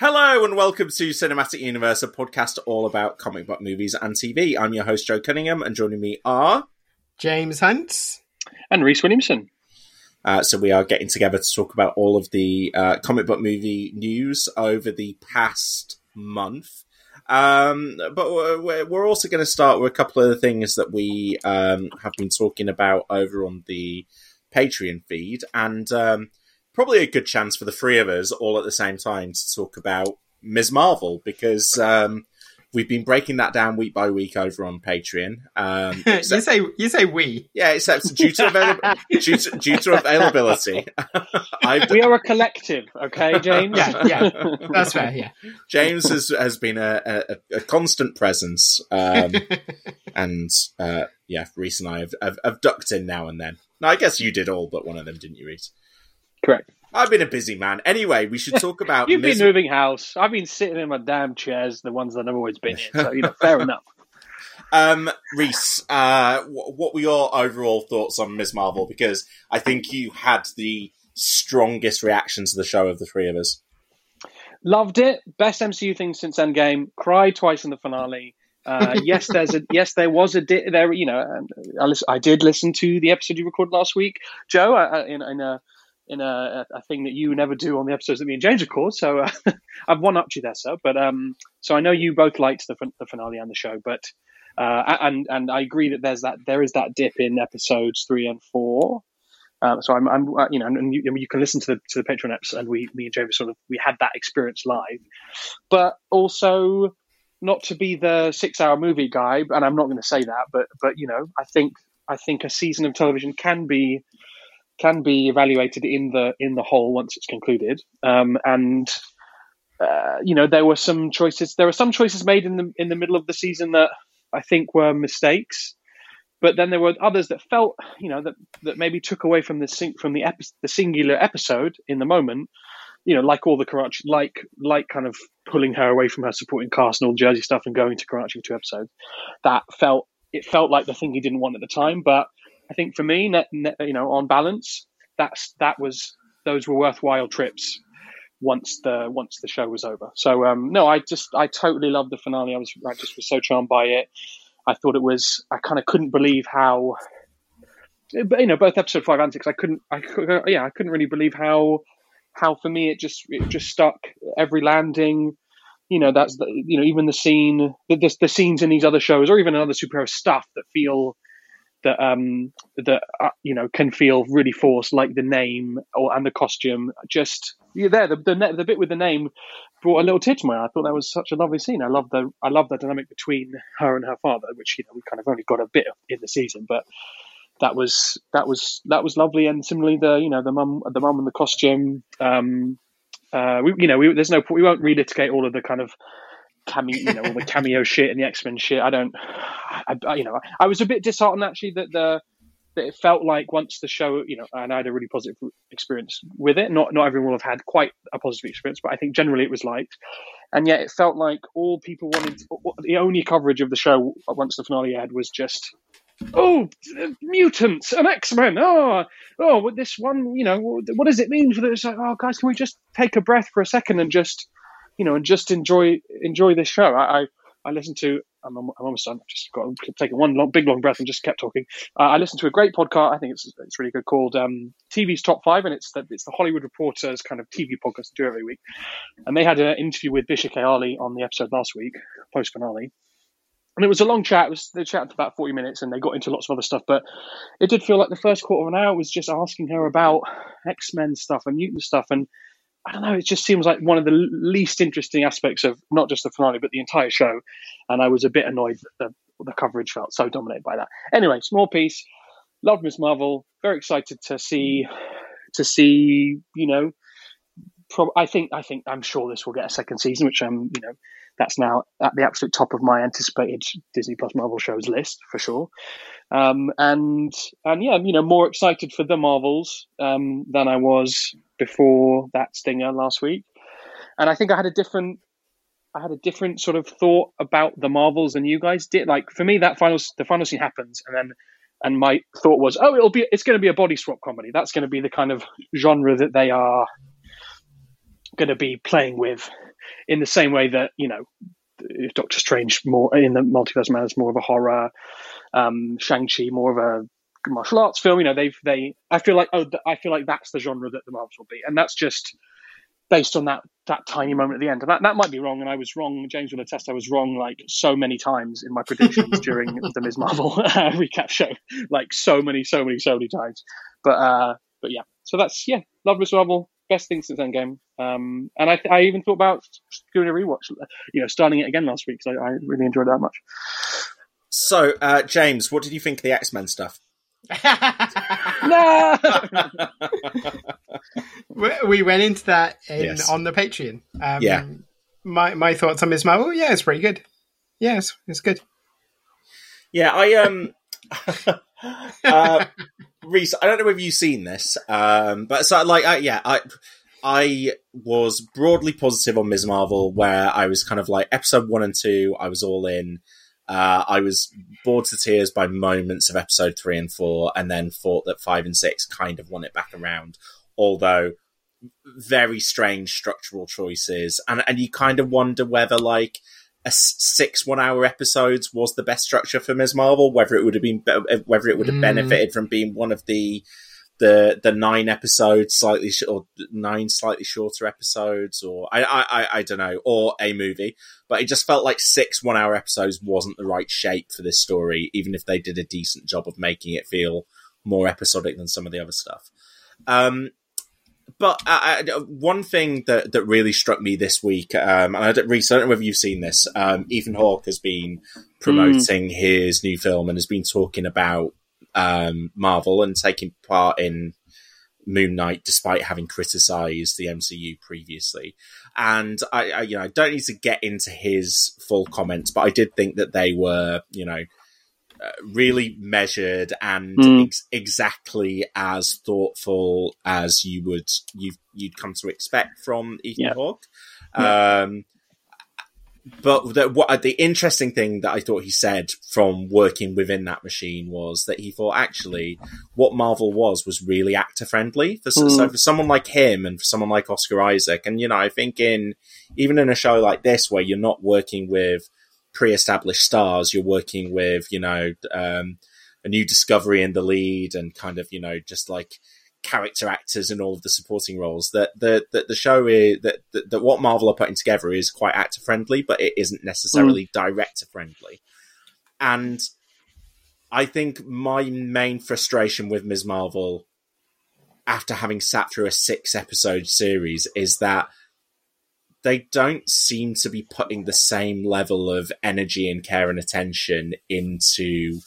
Hello and welcome to Cinematic Universe, a podcast all about comic book movies and TV. I'm your host Joe Cunningham, and joining me are James Hunt. and Reese Williamson. uh, so we are getting together to talk about all of the uh, comic book movie news over the past month. Um, but we're, we're also going to start with a couple of the things that we um, have been talking about over on the Patreon feed, and um, probably a good chance for the three of us all at the same time to talk about Ms. Marvel because um, we've been breaking that down week by week over on Patreon. Um, you say you say we. yeah, except due to, avail- due to, due to availability, I've, We are a collective, okay, James? Yeah, yeah. That's fair. Yeah. James has has been a, a, a constant presence, um, and uh, yeah, Reese and I have, have, have ducked in now and then. Now, I guess you did all but one of them, didn't you, Reese? Correct. I've been a busy man. Anyway, we should talk about. You've been moving house. I've been sitting in my damn chairs, the ones that I've always been in. So, you know, fair enough. Um, Reese, uh, wh- what were your overall thoughts on Ms. Marvel? Because I think you had the strongest reaction to the show of the three of us. Loved it. Best MCU thing since Endgame. Cried twice in the finale. Uh, yes, there's a yes, there was a di- there. You know, and I, I did listen to the episode you recorded last week, Joe, I, I- in, in a in a, a thing that you never do on the episodes that me and James record. So uh, I've one upped you there, sir. But um, so I know you both liked the the finale and the show, but uh, and and I agree that there's that there is that dip in episodes three and four. Uh, so I'm, I'm, uh, you know, and you, you can listen to the to the Patreon episode, and we, me and James, sort of, we had that experience live, but also not to be the six-hour movie guy, and I'm not going to say that, but, but you know, I think, I think a season of television can be, can be evaluated in the in the whole once it's concluded, um, and uh, you know, there were some choices, there were some choices made in the in the middle of the season that I think were mistakes but then there were others that felt you know that that maybe took away from the sing- from the epi- the singular episode in the moment you know like all the Karachi like like kind of pulling her away from her supporting cast and all Jersey stuff and going to Karachi for two episodes. That felt it felt like the thing he didn't want at the time but I think for me net, net, you know on balance that's that was those were worthwhile trips once the once the show was over so um no I just I totally loved the finale I was I just was so charmed by it I thought it was. I kind of couldn't believe how, but you know, both episode five and six. I couldn't. I cou- yeah, I couldn't really believe how, how for me it just it just stuck every landing. You know, that's the you know even the scene, the the, the scenes in these other shows, or even in other superhero stuff that feel that um that uh, you know can feel really forced, like the name or and the costume. Just yeah, there the the, the bit with the name brought a little tear to my eye. I thought that was such a lovely scene. I love the I love the dynamic between her and her father, which you know we kind of only got a bit of in the season, but that was that was that was lovely. And similarly, the you know the mum the mum and the costume. Um, uh, we you know we, there's no we won't relitigate all of the kind of cameo you know all the cameo shit and the X Men shit. I don't I, I, you know I was a bit disheartened actually that the that it felt like once the show, you know, and I had a really positive experience with it. Not not everyone will have had quite a positive experience, but I think generally it was liked. And yet it felt like all people wanted, the only coverage of the show once the finale aired was just, oh, mutants and X Men. Ah, oh, oh, this one, you know, what does it mean for this? Like, oh, guys, can we just take a breath for a second and just, you know, and just enjoy enjoy this show? I I, I listened to I'm, I'm almost done. I've just got to take one long, big long breath and just kept talking. Uh, I listened to a great podcast. I think it's it's really good called um, TV's Top Five, and it's the it's the Hollywood Reporters kind of TV podcast I do every week. And they had an interview with Bisha K. Ali on the episode last week, post finale. And it was a long chat. It was they chatted for about forty minutes, and they got into lots of other stuff. But it did feel like the first quarter of an hour was just asking her about X Men stuff and mutant stuff, and I don't know. It just seems like one of the least interesting aspects of not just the finale, but the entire show. And I was a bit annoyed that the, the coverage felt so dominated by that. Anyway, small piece. Love Miss Marvel. Very excited to see to see. You know, I think I think I'm sure this will get a second season, which I'm you know that's now at the absolute top of my anticipated Disney Plus Marvel shows list for sure. Um, and and yeah, you know, more excited for the Marvels um, than I was before that stinger last week. And I think I had a different I had a different sort of thought about the Marvels than you guys did. Like for me, that final the final scene happens, and then and my thought was, oh, it'll be it's going to be a body swap comedy. That's going to be the kind of genre that they are going to be playing with, in the same way that you know, Doctor Strange more in the multiverse man is more of a horror, um, Shang Chi more of a martial arts film. You know, they've they. I feel like oh, I feel like that's the genre that the Marvels will be, and that's just based on that that tiny moment at the end. And that, that might be wrong, and I was wrong. James will attest I was wrong like so many times in my predictions during the Ms. Marvel uh, recap show, like so many, so many, so many times. But uh, but yeah, so that's yeah, love Ms. Marvel, best thing since Endgame. Um, and I, I even thought about doing a rewatch, you know, starting it again last week. So I, I really enjoyed that much. So, uh, James, what did you think of the X Men stuff? no. we went into that in, Yes. on the Patreon. Um, Yeah. My my thoughts on Miss Marvel. Yeah, it's pretty good. Yes, it's good. Yeah, I um, uh, Reese, I don't know if you've seen this, um, but so like, uh, yeah, I I was broadly positive on Ms. Marvel, where I was kind of like episode one and two, I was all in. Uh, I was bored to tears by moments of episode three and four, and then thought that five and six kind of won it back around. Although very strange structural choices, and and you kind of wonder whether like a six one hour episodes was the best structure for Ms. Marvel, whether it would have been whether it would have Mm. benefited from being one of the the the nine episodes slightly sh- or nine slightly shorter episodes or I, I I I don't know or a movie but it just felt like six one hour episodes wasn't the right shape for this story even if they did a decent job of making it feel more episodic than some of the other stuff um but uh, uh, one thing that, that really struck me this week, um, and I don't, Reese, I don't know whether you've seen this. Um, Ethan Hawke has been promoting his new film and has been talking about um, Marvel and taking part in Moon Knight, despite having criticised the MCU previously. And I, I, you know, I don't need to get into his full comments, but I did think that they were, you know, really measured and Mm. ex- exactly as thoughtful as you would you you'd come to expect from Ethan Yeah. Hawke. Um, but the, what the interesting thing that I thought he said from working within that machine was that he thought actually what Marvel was was really actor friendly. For, so Mm. for someone like him and for someone like Oscar Isaac, and you know, I think in even in a show like this where you're not working with pre-established stars, you're working with you know um, a new discovery in the lead and kind of you know just like character actors in all of the supporting roles. That the that the show is that, that that what Marvel are putting together is quite actor friendly, but it isn't necessarily director friendly. And I think my main frustration with Ms. Marvel, after having sat through a six episode series, is that they don't seem to be putting the same level of energy and care and attention into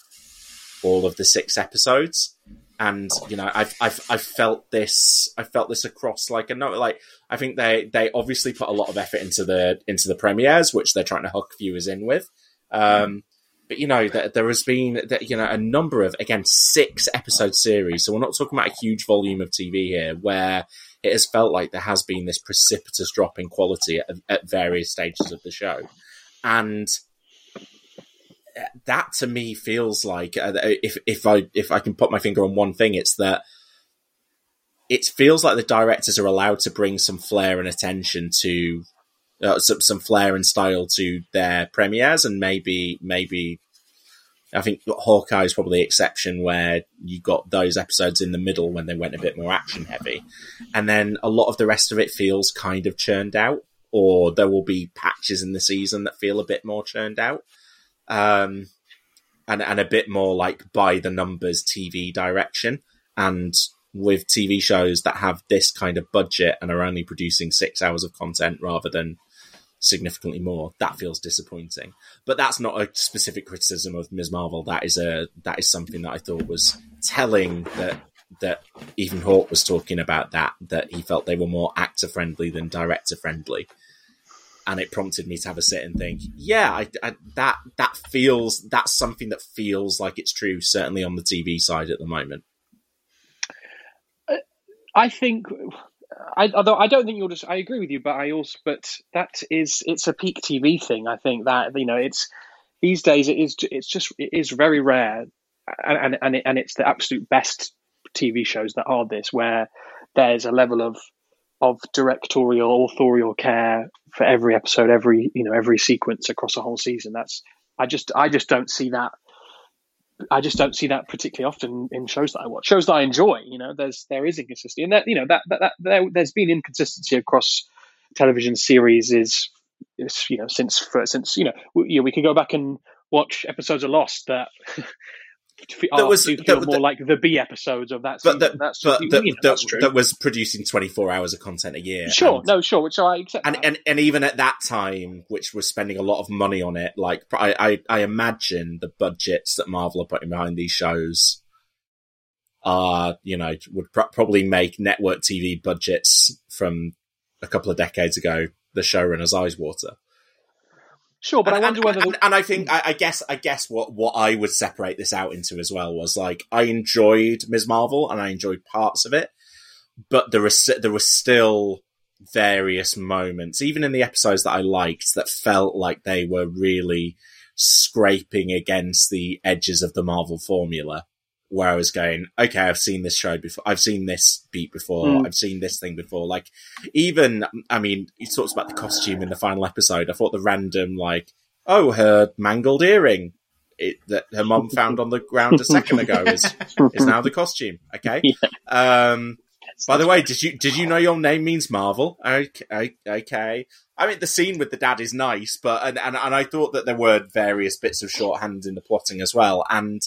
all of the six episodes. And you know I've I've I've felt this I felt this across like a no like I think they they obviously put a lot of effort into the into the premieres which they're trying to hook viewers in with. Um but you know there, there has been that you know a number of again six episode series. So we're not talking about a huge volume of TV here where it has felt like there has been this precipitous drop in quality at, at various stages of the show. And that to me feels like uh, if if I if I can put my finger on one thing, it's that it feels like the directors are allowed to bring some flair and attention to uh, some, some flair and style to their premieres, and maybe maybe I think Hawkeye is probably the exception where you got those episodes in the middle when they went a bit more action heavy, and then a lot of the rest of it feels kind of churned out, or there will be patches in the season that feel a bit more churned out. Um, and and a bit more like by the numbers TV direction. And with TV shows that have this kind of budget and are only producing six hours of content rather than significantly more, that feels disappointing. But that's not a specific criticism of Ms. Marvel. That is a that is something that I thought was telling that that even Hawke was talking about that that he felt they were more actor friendly than director friendly and it prompted me to have a sit and think, yeah, I, I, that that feels that's something that feels like it's true, certainly on the TV side at the moment. I think, I, although I don't think you'll just, I agree with you, but I also, but that is, it's a peak TV thing. I think that you know, it's these days it is, it's just, it is very rare, and and and, it, and it's the absolute best TV shows that are this, where there's a level of of directorial authorial care for every episode every you know every sequence across a whole season that's i just i just don't see that i just don't see that particularly often in shows that i watch. Shows that i enjoy you know there's there is inconsistency. And that you know that, that, that there, there's been inconsistency across television series is, is you know since for, since you know we, you know, we could go back and watch episodes of lost that that was do feel more like the B episodes of that. Season. But that, that's, but you know, that's true. that was producing twenty four hours of content a year. Sure, and, no, sure, which I accept. And, and and even at that time, which was spending a lot of money on it, like I I, I imagine the budgets that Marvel are putting behind these shows are you know would pr- probably make network TV budgets from a couple of decades ago the showrunner's eyes water. Sure, but and, I wonder whether. And, and I think I, I, guess I guess what what I would separate this out into as well was like I enjoyed Ms. Marvel and I enjoyed parts of it, but there was there was still various moments, even in the episodes that I liked, that felt like they were really scraping against the edges of the Marvel formula where I was going, okay, I've seen this show before. I've seen this beat before. Mm. I've seen this thing before. Like, even, I mean, he talks about the costume in the final episode. I thought the random, like, oh, her mangled earring it, that her mom found on the ground a second ago is, is now the costume. Okay. Yeah. Um, by the way, did you did you know your name means Marvel? Okay, okay. I mean, the scene with the dad is nice, but and, and and I thought that there were various bits of shorthand in the plotting as well, and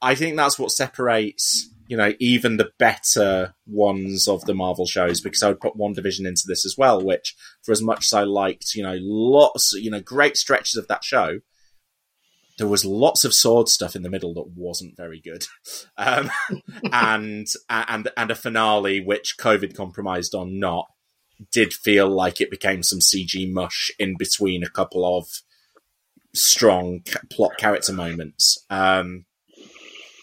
I think that's what separates, you know, even the better ones of the Marvel shows, because I would put one division into this as well, which, for as much as I liked, you know, lots, you know, great stretches of that show, there was lots of sword stuff in the middle that wasn't very good, um, and and and a finale which COVID compromised on not did feel like it became some CG mush in between a couple of strong plot character moments. Um,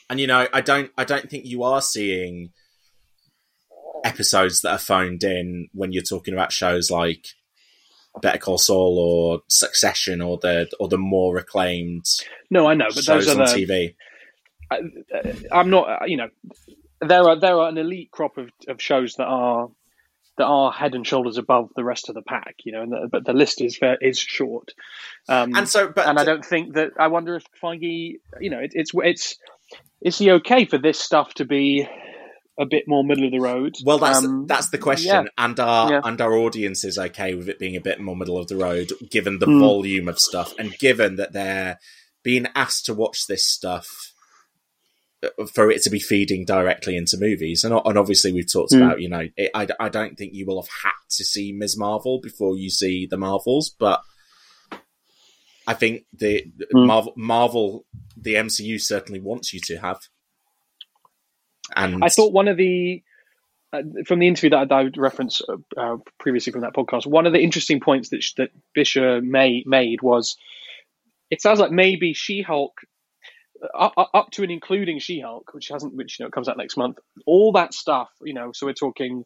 and you know, I don't, I don't think you are seeing episodes that are phoned in when you're talking about shows like Better Call Saul or Succession or the or the more acclaimed. No, I know, but those are on the, TV. I, I'm not, you know, there are there are an elite crop of, of shows that are that are head and shoulders above the rest of the pack, you know, the, but the list is is short. Um, and so, but and I don't think that I wonder if Feige, you know, it, it's it's is he okay for this stuff to be a bit more middle of the road? Well, that's um, that's the question, yeah. and our yeah. and our audience is okay with it being a bit more middle of the road, given the mm. volume of stuff, and given that they're being asked to watch this stuff uh, for it to be feeding directly into movies, and, and obviously we've talked mm. about, you know, it, I I don't think you will have had to see Ms. Marvel before you see the Marvels, but I think the mm. Marvel, Marvel, the MCU certainly wants you to have. And I thought one of the uh, from the interview that I, that I referenced uh, uh, previously from that podcast, one of the interesting points that that Bisha may, made was it sounds like maybe She Hulk. Uh, up to and including She-Hulk, which hasn't, which you know comes out next month. All that stuff, you know. So we're talking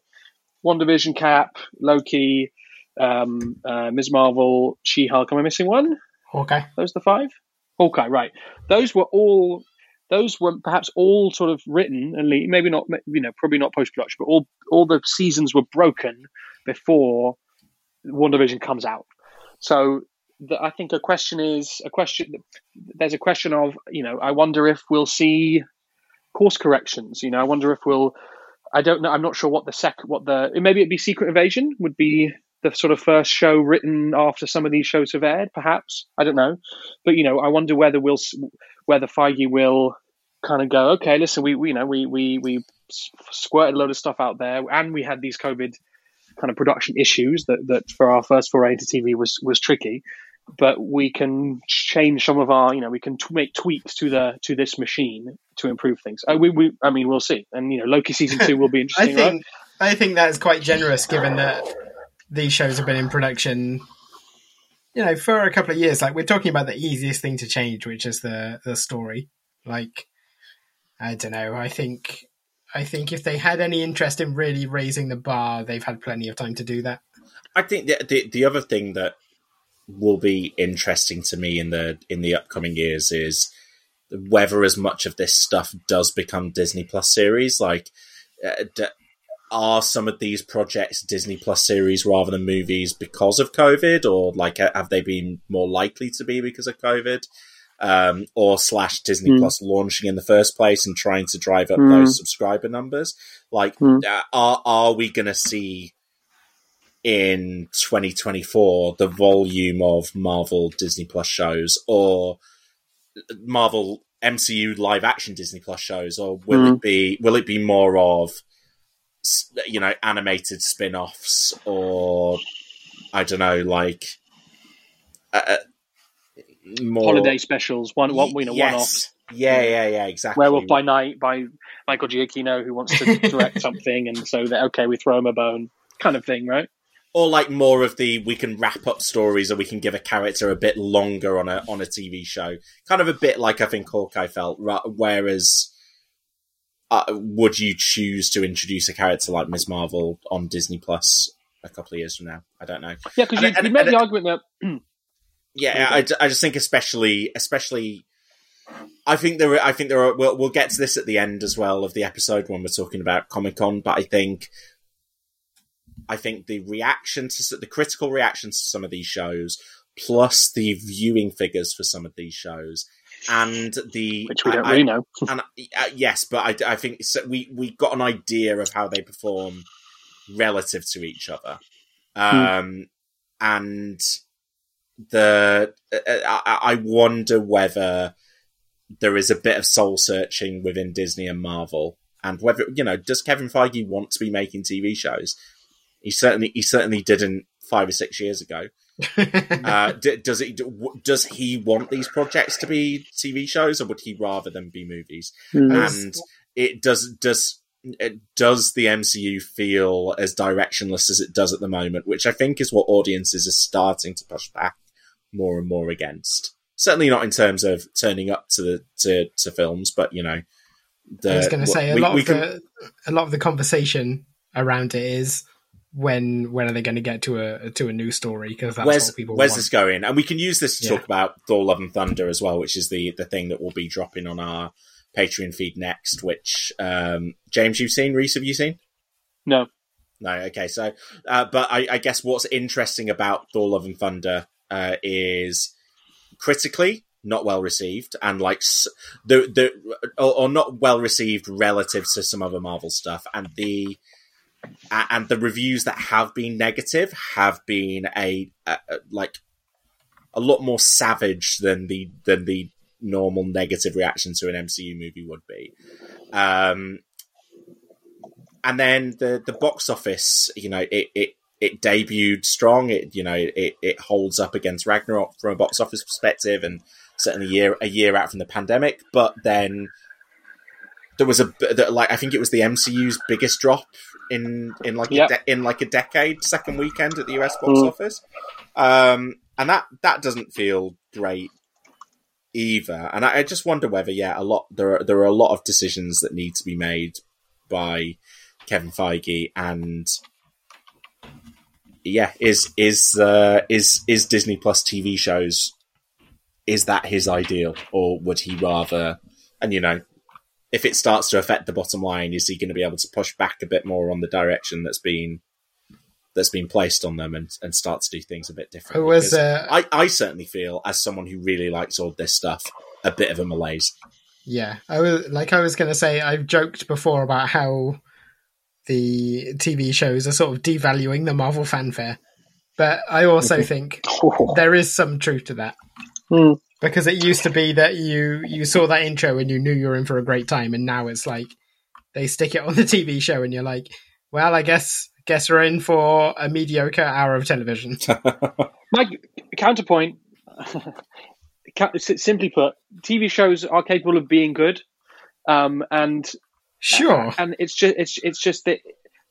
WandaVision, Cap, Loki, um, uh, Ms. Marvel, She-Hulk. Am I missing one? Hawkeye. Those the five. Hawkeye, right? Those were all. Those were perhaps all sort of written and maybe not, you know, probably not post production, but all all the seasons were broken before WandaVision comes out. So the, I think a question is a question. There's a question of you know I wonder if we'll see course corrections. You know I wonder if we'll. I don't know. I'm not sure what the second what the maybe it'd be Secret Invasion would be the sort of first show written after some of these shows have aired. Perhaps I don't know, but you know I wonder whether we'll whether Feige will kind of go okay. Listen, we, we you know we we we squirted a load of stuff out there, and we had these COVID kind of production issues that, that for our first foray into TV was was tricky. But we can change some of our, you know, we can t- make tweaks to the to this machine to improve things. Uh, we, we, I mean, we'll see. And you know, Loki season two will be interesting. I think right? I think that's quite generous, given that these shows have been in production, you know, for a couple of years. Like we're talking about the easiest thing to change, which is the the story. Like I don't know. I think I think if they had any interest in really raising the bar, they've had plenty of time to do that. I think the the, the other thing that will be interesting to me in the in the upcoming years is whether as much of this stuff does become Disney Plus series. Like, uh, d- are some of these projects Disney Plus series rather than movies because of COVID, or like have they been more likely to be because of COVID? um, or slash Disney mm. Plus launching in the first place and trying to drive up mm. those subscriber numbers. Like, mm. uh, are are we going to see in 2024 the volume of Marvel Disney Plus shows or Marvel MCU live action Disney Plus shows, or will it be will it be more of you know animated spin offs or I don't know like. Uh, more holiday specials, one, one you know, yes. one off. Yeah, yeah, yeah, exactly. Werewolf by Night by Michael Giacchino, who wants to direct something, and so that okay, we throw him a bone, kind of thing, right? Or like more of the we can wrap up stories, or we can give a character a bit longer on a on a TV show, kind of a bit like I think Hawkeye felt. Whereas, uh, would you choose to introduce a character like Ms. Marvel on Disney Plus a couple of years from now? I don't know. Yeah, because you, you made and, the argument that yeah, I, I just think especially especially I think there are, I think there are we'll, we'll get to this at the end as well of the episode when we're talking about Comic Con, but I think I think the reaction to the critical reactions to some of these shows, plus the viewing figures for some of these shows, and the which we don't I, really know. and uh, yes, but I, I think so we we got an idea of how they perform relative to each other, hmm. um, hmm. and the uh, I, I wonder whether there is a bit of soul searching within Disney and Marvel, and whether you know does Kevin Feige want to be making TV shows? He certainly he certainly didn't five or six years ago. Uh, d- does it? Does he want these projects to be TV shows, or would he rather them be movies? Mm. And it does does it does the MCU feel as directionless as it does at the moment, which I think is what audiences are starting to push back more and more against. Certainly not in terms of turning up to the to, to films, but you know, the, I was going to say a we, lot we of can... the a lot of the conversation around it is when when are they going to get to a to a new story? Because that's where's, what people where's want. this going? And we can use this to yeah. talk about Thor Love and Thunder as well which is the the thing that will be dropping on our Patreon feed next which um, James you've seen? Reese have you seen? No. No okay so uh, but I, I guess what's interesting about Thor Love and Thunder uh, is critically not well received and like the the or, or, not well received relative to some other Marvel stuff and the and the reviews that have been negative have been a, a, a like a lot more savage than the than the normal negative reaction to an MCU movie would be. Um, and then the the box office, you know, it, it it debuted strong. It you know it it holds up against Ragnarok from a box office perspective, and certainly a year a year out from the pandemic. But then there was a like I think it was the MCU's biggest drop in in like yep. de- in like a decade. Second weekend at the US box mm. office, um, and that that doesn't feel great either. And I, I just wonder whether yeah, a lot there are there are a lot of decisions that need to be made by Kevin Feige and yeah, is is uh, is is Disney Plus TV shows? Is that his ideal, or would he rather? And you know, if it starts to affect the bottom line, is he going to be able to push back a bit more on the direction that's been that's been placed on them and, and start to do things a bit differently. It was, uh, I, I certainly feel, as someone who really likes all this stuff, a bit of a malaise. Yeah, I was like I was going to say. I've joked before about how the TV shows are sort of devaluing the Marvel fanfare, but I also think there is some truth to that Hmm. Because it used to be that you you saw that intro and you knew you were in for a great time, and now it's like they stick it on the TV show and you're like, well, I guess guess we're in for a mediocre hour of television. My counterpoint, simply put, TV shows are capable of being good, um, and sure, and it's just it's it's just that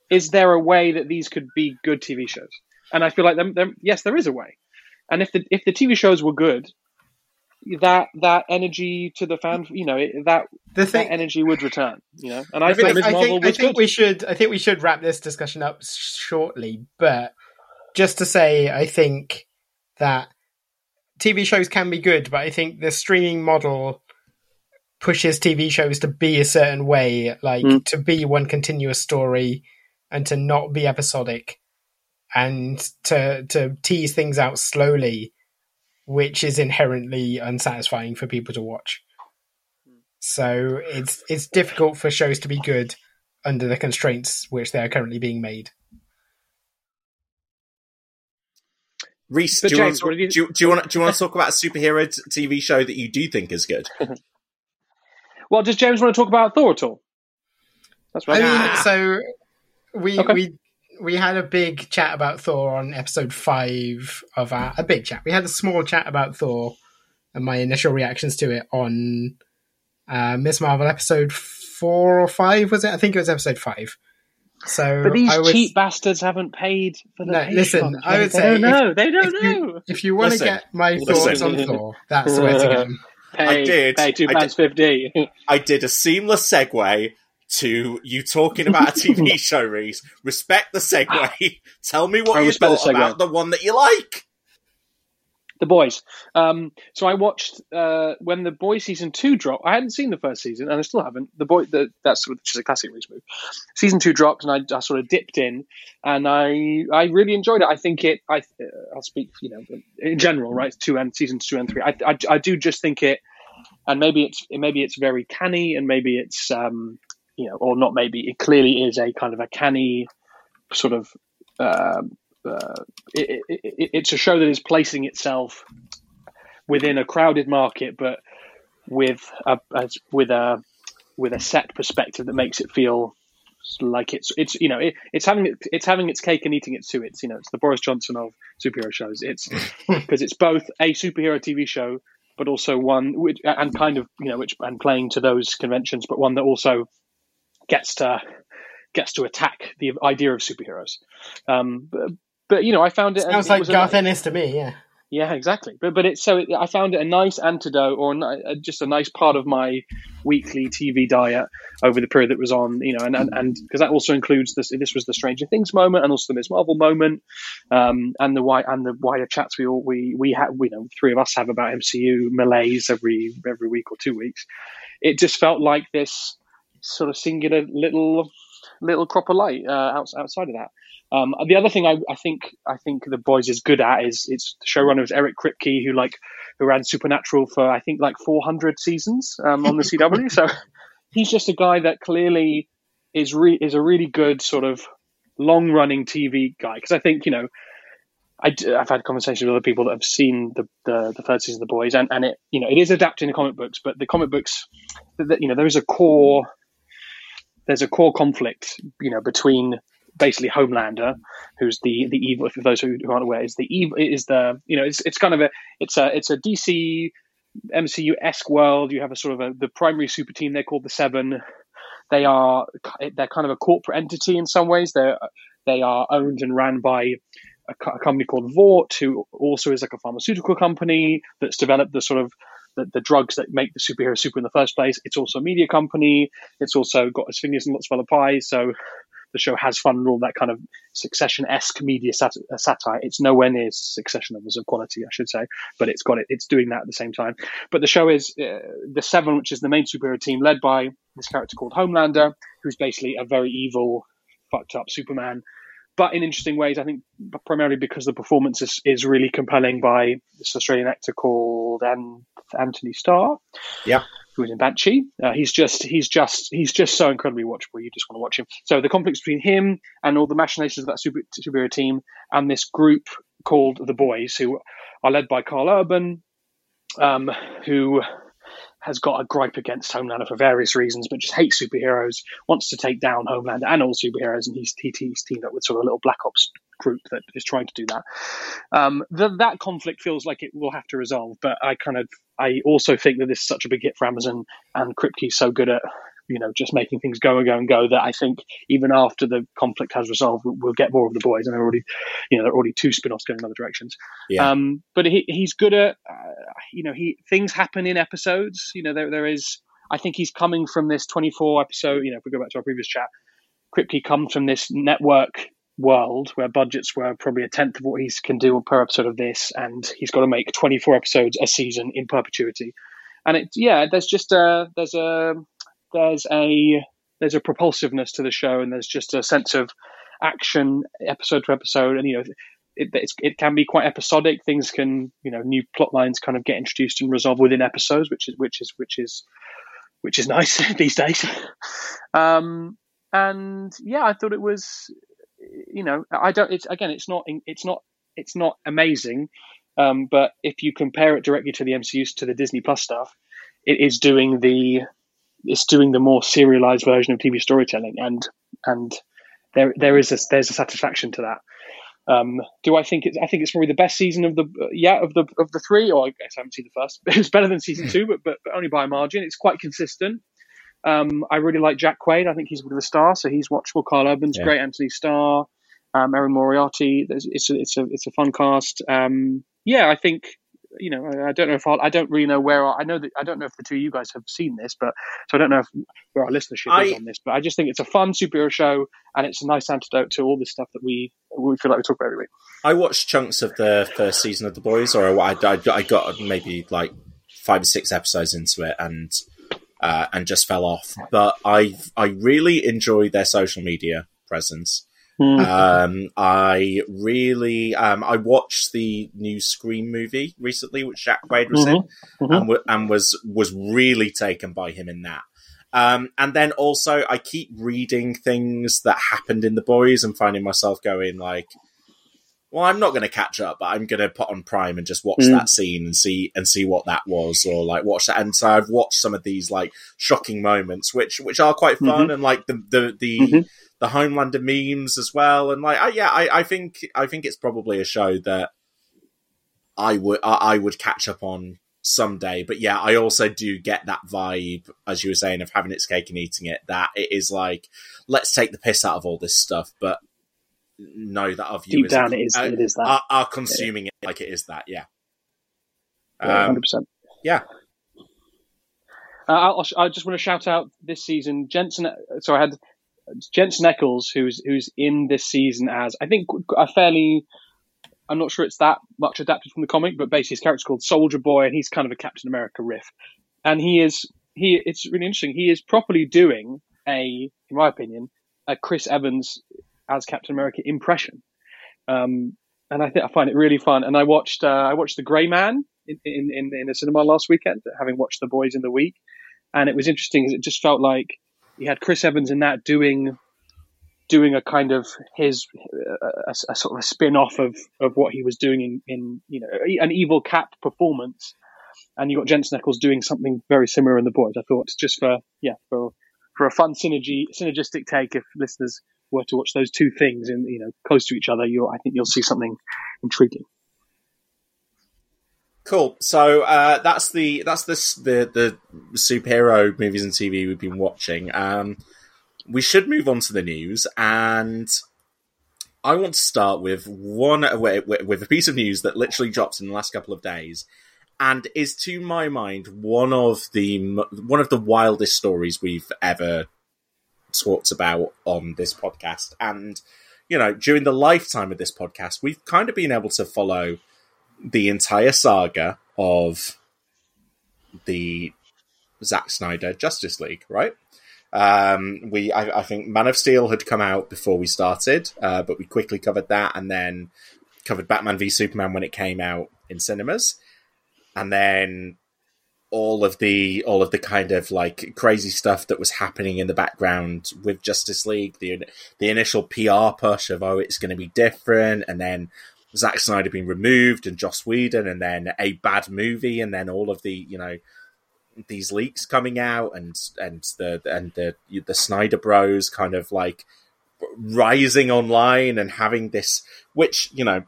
is there a way that these could be good TV shows? And I feel like them, them yes, there is a way. And if the if the TV shows were good, that that energy to the fan, you know, that the that thing energy would return. You know, and I, I think think, I think, I think we should. I think we should wrap this discussion up shortly. But just to say, I think that TV shows can be good, but I think the streaming model pushes TV shows to be a certain way, like Mm. to be one continuous story and to not be episodic, and to to tease things out slowly, which is inherently unsatisfying for people to watch. So it's it's difficult for shows to be good under the constraints which they are currently being made. Reese, do you, James, what want, have you- do, you, do, you want, do you want to talk about a superhero t- TV show that you do think is good? Well, does James want to talk about Thor at all? That's I right. mean, so we Okay. we we had a big chat about Thor on episode five of our a big chat. We had a small chat about Thor and my initial reactions to it on uh, Miss Marvel episode four or five was it? I think it was episode five. So but these I was, cheap bastards haven't paid for the No, Patreon. listen, I would they say don't if- know. They don't if know. you, if you want to get my listen. thoughts on Thor, that's where to go. pay, I did. Pay two I pounds fifty. I did a seamless segue to you talking about a TV show, Reese. Respect the segue. Tell me what I you respect the about the one that you like. The Boys. Um, so I watched uh, when the Boys season two dropped. I hadn't seen the first season, and I still haven't. The Boy, the, that's which is a classic Reese move. Season two dropped, and I, I sort of dipped in, and I I really enjoyed it. I think it. I uh, I'll speak, you know, in general, right? Two and seasons two and three. I, I I do just think it, and maybe it's maybe it's very canny, and maybe it's um you know, or not maybe it clearly is a kind of a canny sort of. Um, uh, it, it, it, it's a show that is placing itself within a crowded market, but with a with a with a set perspective that makes it feel like it's it's you know it, it's having it's having its cake and eating it too. It's you know it's the Boris Johnson of superhero shows. It's because it's both a superhero TV show, but also one which and kind of you know which and playing to those conventions, but one that also gets to gets to attack the idea of superheroes. Um, but, but you know, I found it. Sounds it like Garth Ennis to me. Yeah. yeah, exactly. But but it's so it, I found it a nice antidote or a, uh, just a nice part of my weekly TV diet over the period that was on. You know, and and and because that also includes this. This was the Stranger Things moment and also the Ms Marvel moment, um, and the wide and the wider chats we all we we have. You know, three of us have about MCU malaise every every week or two weeks. It just felt like this sort of singular little little crop of light uh, outside of that. Um, the other thing I, I think I think the boys is good at is it's the showrunner is Eric Kripke who like who ran Supernatural for I think like 400 seasons um, on the CW. so he's just a guy that clearly is re- is a really good sort of long running TV guy because I think you know. I, have had conversations with other people that have seen the, the, the third season of the boys, and, and it you know it is adapting the comic books, but the comic books, the, you know, there is a core there's a core conflict, you know, between basically Homelander, who's the the evil. For those who, who aren't aware, is the evil is the you know it's it's kind of a it's a it's a DC MCU esque world. You have a sort of a the primary super team. They're called the Seven. They are they're kind of a corporate entity in some ways. They're they are owned and ran by a, a company called Vought, who also is like a pharmaceutical company that's developed the sort of the, the drugs that make the superhero super in the first place. It's also a media company. It's also got fingers in lots of other pies. So the show has fun and all that kind of succession esque media sat- uh, satire. It's nowhere near succession levels of quality, I should say, but it's got it. It's doing that at the same time. But the show is uh, the Seven, which is the main superhero team led by this character called Homelander, who's basically a very evil, fucked up Superman. But in interesting ways. I think primarily because the performance is, is really compelling by this Australian actor called An- Anthony Starr. Yeah. Who's in Banshee? Uh, he's just he's just he's just so incredibly watchable. You just want to watch him. So the conflicts between him and all the machinations of that super, superhero team and this group called the Boys, who are led by Karl Urban, um, who has got a gripe against Homelander for various reasons, but just hates superheroes, wants to take down Homelander and all superheroes, and he's, he, he's teamed up with sort of a little Black Ops group that is trying to do that. Um, the, that conflict feels like it will have to resolve, but I kind of I also think that this is such a big hit for Amazon, and Kripke's so good at you know just making things go and go and go that I think even after the conflict has resolved, we'll get more of the boys, and they're already you know there are already two spin-offs going in other directions. Yeah. Um, but he, he's good at uh, you know he things happen in episodes. You know there there is I think he's coming from this 24 episode. You know if we go back to our previous chat, Kripke comes from this network world where budgets were probably a tenth of what he can do per episode of this, and he's got to make 24 episodes a season in perpetuity. And it, yeah, there's just a there's a there's a there's a propulsiveness to the show, and there's just a sense of action episode to episode, and you know. It, it can be quite episodic. Things can, you know, new plot lines kind of get introduced and resolved within episodes, which is which is which is which is nice these days. Um, and yeah, I thought it was you know, I don't. It's again, it's not. It's not. It's not amazing. Um, but if you compare it directly to the MCU to the Disney Plus stuff, it is doing the it's doing the more serialized version of TV storytelling, and and there there is a there's a satisfaction to that. Um, do I think it's? I think it's probably the best season of the yeah of the of the three. Or I guess I haven't seen the first. It's better than season two, but, but but only by a margin. It's quite consistent. Um, I really like Jack Quaid. I think he's a bit of a star, so he's watchable. Karl Urban's Yeah. great. Anthony Starr, um, Erin Moriarty. There's, it's a, it's a it's a fun cast. Um, yeah, I think you know. I, I don't know if I'll, I don't really know where our, I know that I don't know if the two of you guys have seen this, but so I don't know if, where our listenership is on this. But I just think it's a fun superhero show, and it's a nice antidote to all this stuff that we we feel like we talk about every week. I watched chunks of the first season of The Boys, or I, I, I got maybe like five or six episodes into it, and uh, and just fell off. But I I really enjoy their social media presence. Um, I really um, I watched the new Scream movie recently, which Jack Quaid was in, Mhm. and, w- and was was really taken by him in that. Um, and then also, I keep reading things that happened in the boys and finding myself going like, "Well, I'm not going to catch up, but I'm going to put on Prime and just watch Mm. that scene and see and see what that was, or like watch that." And so I've watched some of these like shocking moments, which which are quite fun, and like the the the, Mhm. The Homelander memes as well, and like I, yeah, I, I think I think it's probably a show that I would I, I would catch up on someday. But yeah, I also do get that vibe, as you were saying, of having its cake and eating it. That it is like, let's take the piss out of all this stuff, but know that our Deep viewers down, it is are, it is that. are, are consuming it like it is that. Yeah. Yeah, Um, 100%. yeah. Uh, I'll, I just want to shout out this season, Jensen. So I had Jensen Ackles, who's who's in this season as I think a fairly. I'm not sure it's that much adapted from the comic, but basically his character's called Soldier Boy, and he's kind of a Captain America riff. And he is he. It's really interesting. He is properly doing a, in my opinion, a Chris Evans as Captain America impression. Um, and I think I find it really fun. And I watched uh, I watched The Grey Man in, in in in the cinema last weekend, having watched The Boys in the week, and it was interesting. It just felt like you had Chris Evans in that doing doing a kind of his uh, a, a sort of a spin off of of what he was doing in in you know an evil Cap performance, and you got Jensen Ackles doing something very similar in The Boys. I thought just for yeah for for a fun synergy synergistic take if listeners were to watch those two things in you know close to each other you I think you'll see something intriguing Cool. So uh, that's the that's the the the superhero movies and TV we've been watching. Um, we should move on to the news, and I want to start with one with, with a piece of news that literally dropped in the last couple of days, and is to my mind one of the one of the wildest stories we've ever talked about on this podcast. And you know, during the lifetime of this podcast, we've kind of been able to follow the entire saga of the Zack Snyder Justice League, right? Um, we, I, I, think Man of Steel had come out before we started, uh, but we quickly covered that and then covered Batman v Superman when it came out in cinemas, and then all of the all of the kind of like crazy stuff that was happening in the background with Justice League, the the initial PR push of oh it's going to be different, and then Zack Snyder being removed and Joss Whedon, and then a bad movie, and then all of the you know these leaks coming out, and and the and the the Snyder Bros kind of like rising online and having this, which you know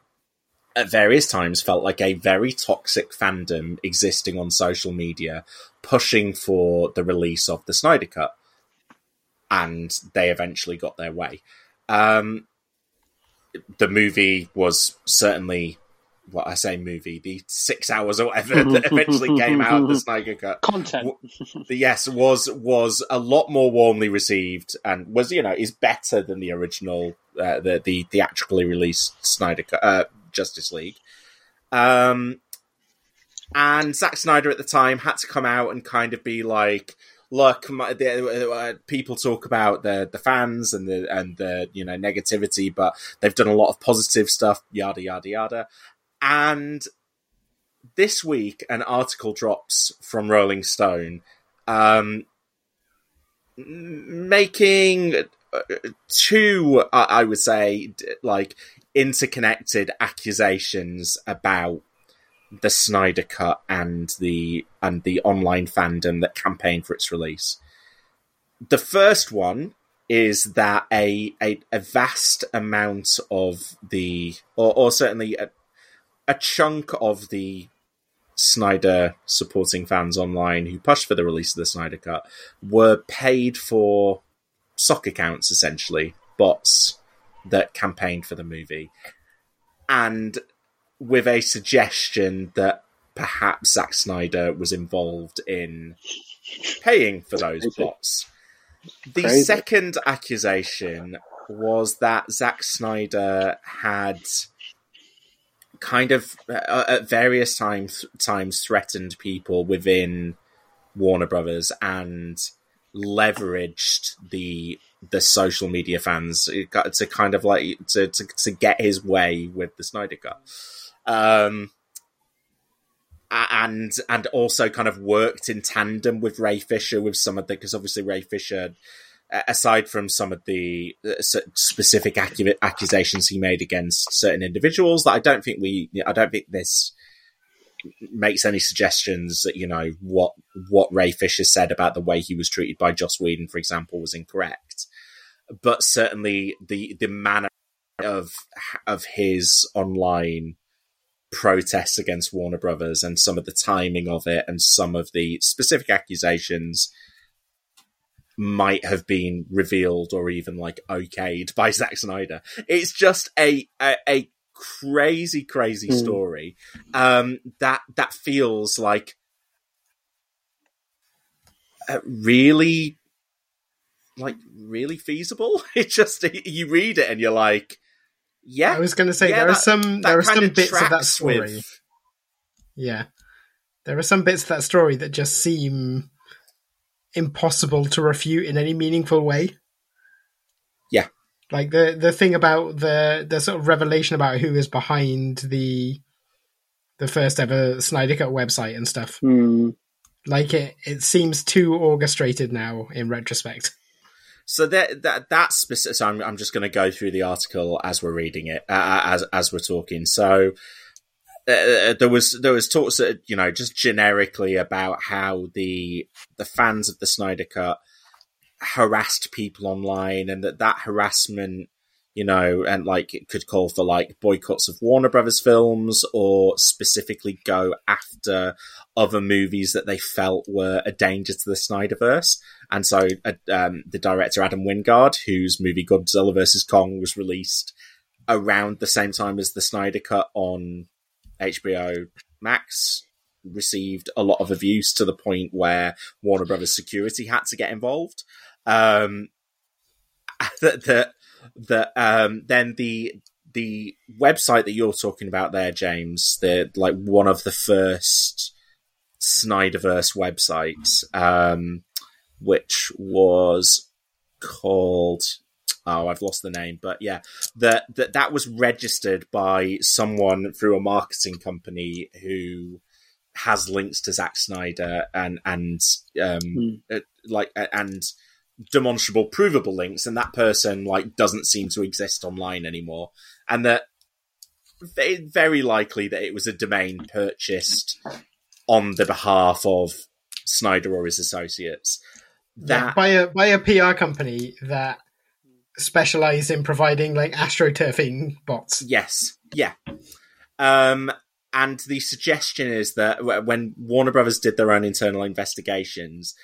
at various times felt like a very toxic fandom existing on social media, pushing for the release of the Snyder Cut, and they eventually got their way. Um, the movie was certainly what I say movie, the six hours or whatever that eventually came out the Snyder Cut content. yes, was was a lot more warmly received and was you know is better than the original uh, the the theatrically released Snyder Cut uh, Justice League. Um, and Zack Snyder at the time had to come out and kind of be like, look, my, the, uh, people talk about the the fans and the and the you know negativity, but they've done a lot of positive stuff, yada yada yada. And this week, an article drops from Rolling Stone, um, making uh, two, I would say, like interconnected accusations about the Snyder Cut and the and the online fandom that campaigned for its release. The first one is that a a, a vast amount of the or, or certainly a, a chunk of the Snyder supporting fans online who pushed for the release of the Snyder Cut were paid for sock accounts essentially, bots that campaigned for the movie. And with a suggestion that perhaps Zack Snyder was involved in paying for those bots. The Crazy. second accusation was that Zack Snyder had kind of uh, at various times times threatened people within Warner Brothers and leveraged the the social media fans to kind of like to, to, to get his way with the Snyder Cut. Um, and and also kind of worked in tandem with Ray Fisher with some of the because obviously Ray Fisher, aside from some of the uh, specific accusations he made against certain individuals, that I don't think we I don't think this makes any suggestions that you know what what Ray Fisher said about the way he was treated by Joss Whedon, for example, was incorrect. But certainly the the manner of of his online protests against Warner Brothers and some of the timing of it and some of the specific accusations might have been revealed or even like okayed by Zack Snyder. It's just a a, a crazy, crazy mm. story um, that that feels like really like really feasible. It just you read it and you're like, yeah. I was going to say yeah, there that, are some there are some bits of that story. With... Yeah, there are some bits of that story that just seem impossible to refute in any meaningful way. Yeah, like the the thing about the the sort of revelation about who is behind the the first ever Snyder Cut website and stuff. Mm. Like it, it seems too orchestrated now in retrospect. So that that that's specific. So I'm I'm just going to go through the article as we're reading it, uh, uh as as we're talking. So uh, uh, there was there was talks that you know just generically about how the the fans of the Snyder Cut harassed people online, and that that harassment you know, and like it could call for like boycotts of Warner Brothers films or specifically go after other movies that they felt were a danger to the Snyderverse. And so uh, um, the director Adam Wingard, whose movie Godzilla vs. Kong was released around the same time as the Snyder Cut on HBO Max, received a lot of abuse to the point where Warner Brothers security had to get involved. Um, that, that that um, then the the website that you're talking about there, James, the like one of the first Snyderverse websites, um, which was called oh I've lost the name, but yeah, that that that was registered by someone through a marketing company who has links to Zack Snyder and and um uh, like and demonstrable provable links and that person like doesn't seem to exist online anymore and that very likely that it was a domain purchased on the behalf of Snyder or his associates that by a by a PR company that specialize in providing like astroturfing bots. Yes, yeah. Um, and the suggestion is that when Warner Brothers did their own internal investigations,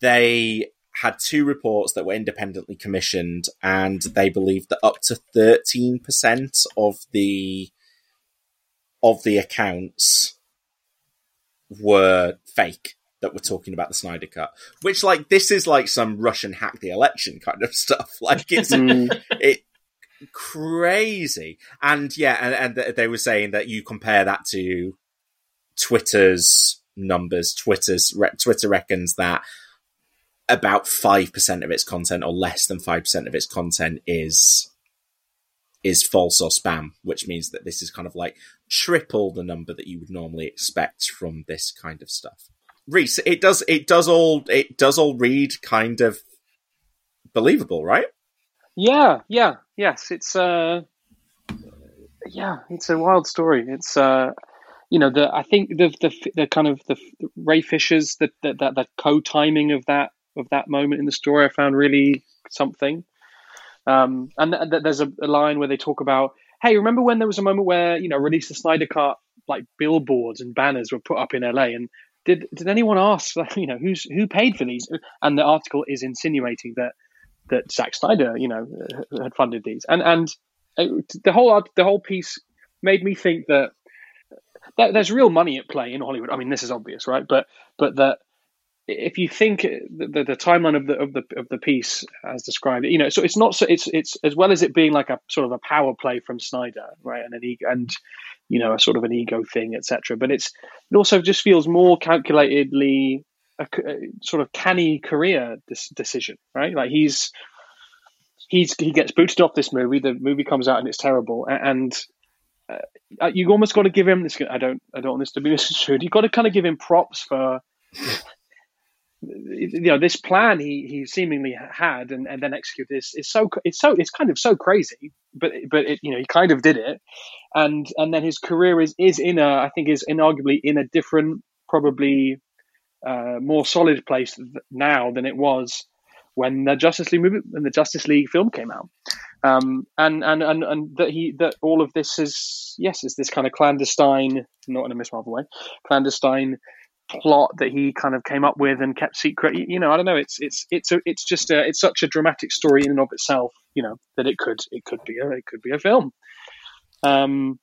they had two reports that were independently commissioned, and they believed that up to thirteen percent of the of the accounts were fake that were talking about the Snyder Cut, which like this is like some Russian hack the election kind of stuff. Like it's hmm. it crazy, and yeah, and, and they were saying that you compare that to Twitter's numbers. Twitter's Twitter reckons that about five percent of its content, or less than five percent of its content, is is false or spam, which means that this is kind of like triple the number that you would normally expect from this kind of stuff. Reese, it does it does all it does all read kind of believable, right? Yeah, yeah, yes. It's uh, yeah, it's a wild story. It's uh, you know, the I think the the the kind of the, Ray Fisher's the, the, the co timing of that of that moment in the story I found really something. Um, and th- th- there's a, a line where they talk about, hey, remember when there was a moment where you know release the Snyder Cut like billboards and banners were put up in LA and did did anyone ask you know who's who paid for these? And the article is insinuating that that Zack Snyder you know had funded these. And and it, the whole the whole piece made me think that, that there's real money at play in Hollywood. I mean this is obvious right? But but that if you think the, the, timeline of the of the of the piece as described, you know, so it's not so it's it's as well as it being like a sort of a power play from Snyder, right, and an ego, and you know, a sort of an ego thing, etc. But it's it also just feels more calculatedly a, a sort of canny career decision, right? Like he's he's he gets booted off this movie. The movie comes out and it's terrible, and. Uh, you almost got to give him this. I don't. I don't want this to be misconstrued. You got to kind of give him props for you know this plan he he seemingly had and, and then execute this is so it's so it's kind of so crazy but but it, you know he kind of did it. And and then his career is is in a i think is inarguably in a different probably uh, more solid place now than it was when the Justice League movie and the Justice League film came out, um, and and and and that he that all of this is yes is this kind of clandestine, not in a Miss way, clandestine plot that he kind of came up with and kept secret. You know, I don't know. It's it's it's a, it's just a it's such a dramatic story in and of itself. You know that it could it could be a it could be a film. Um,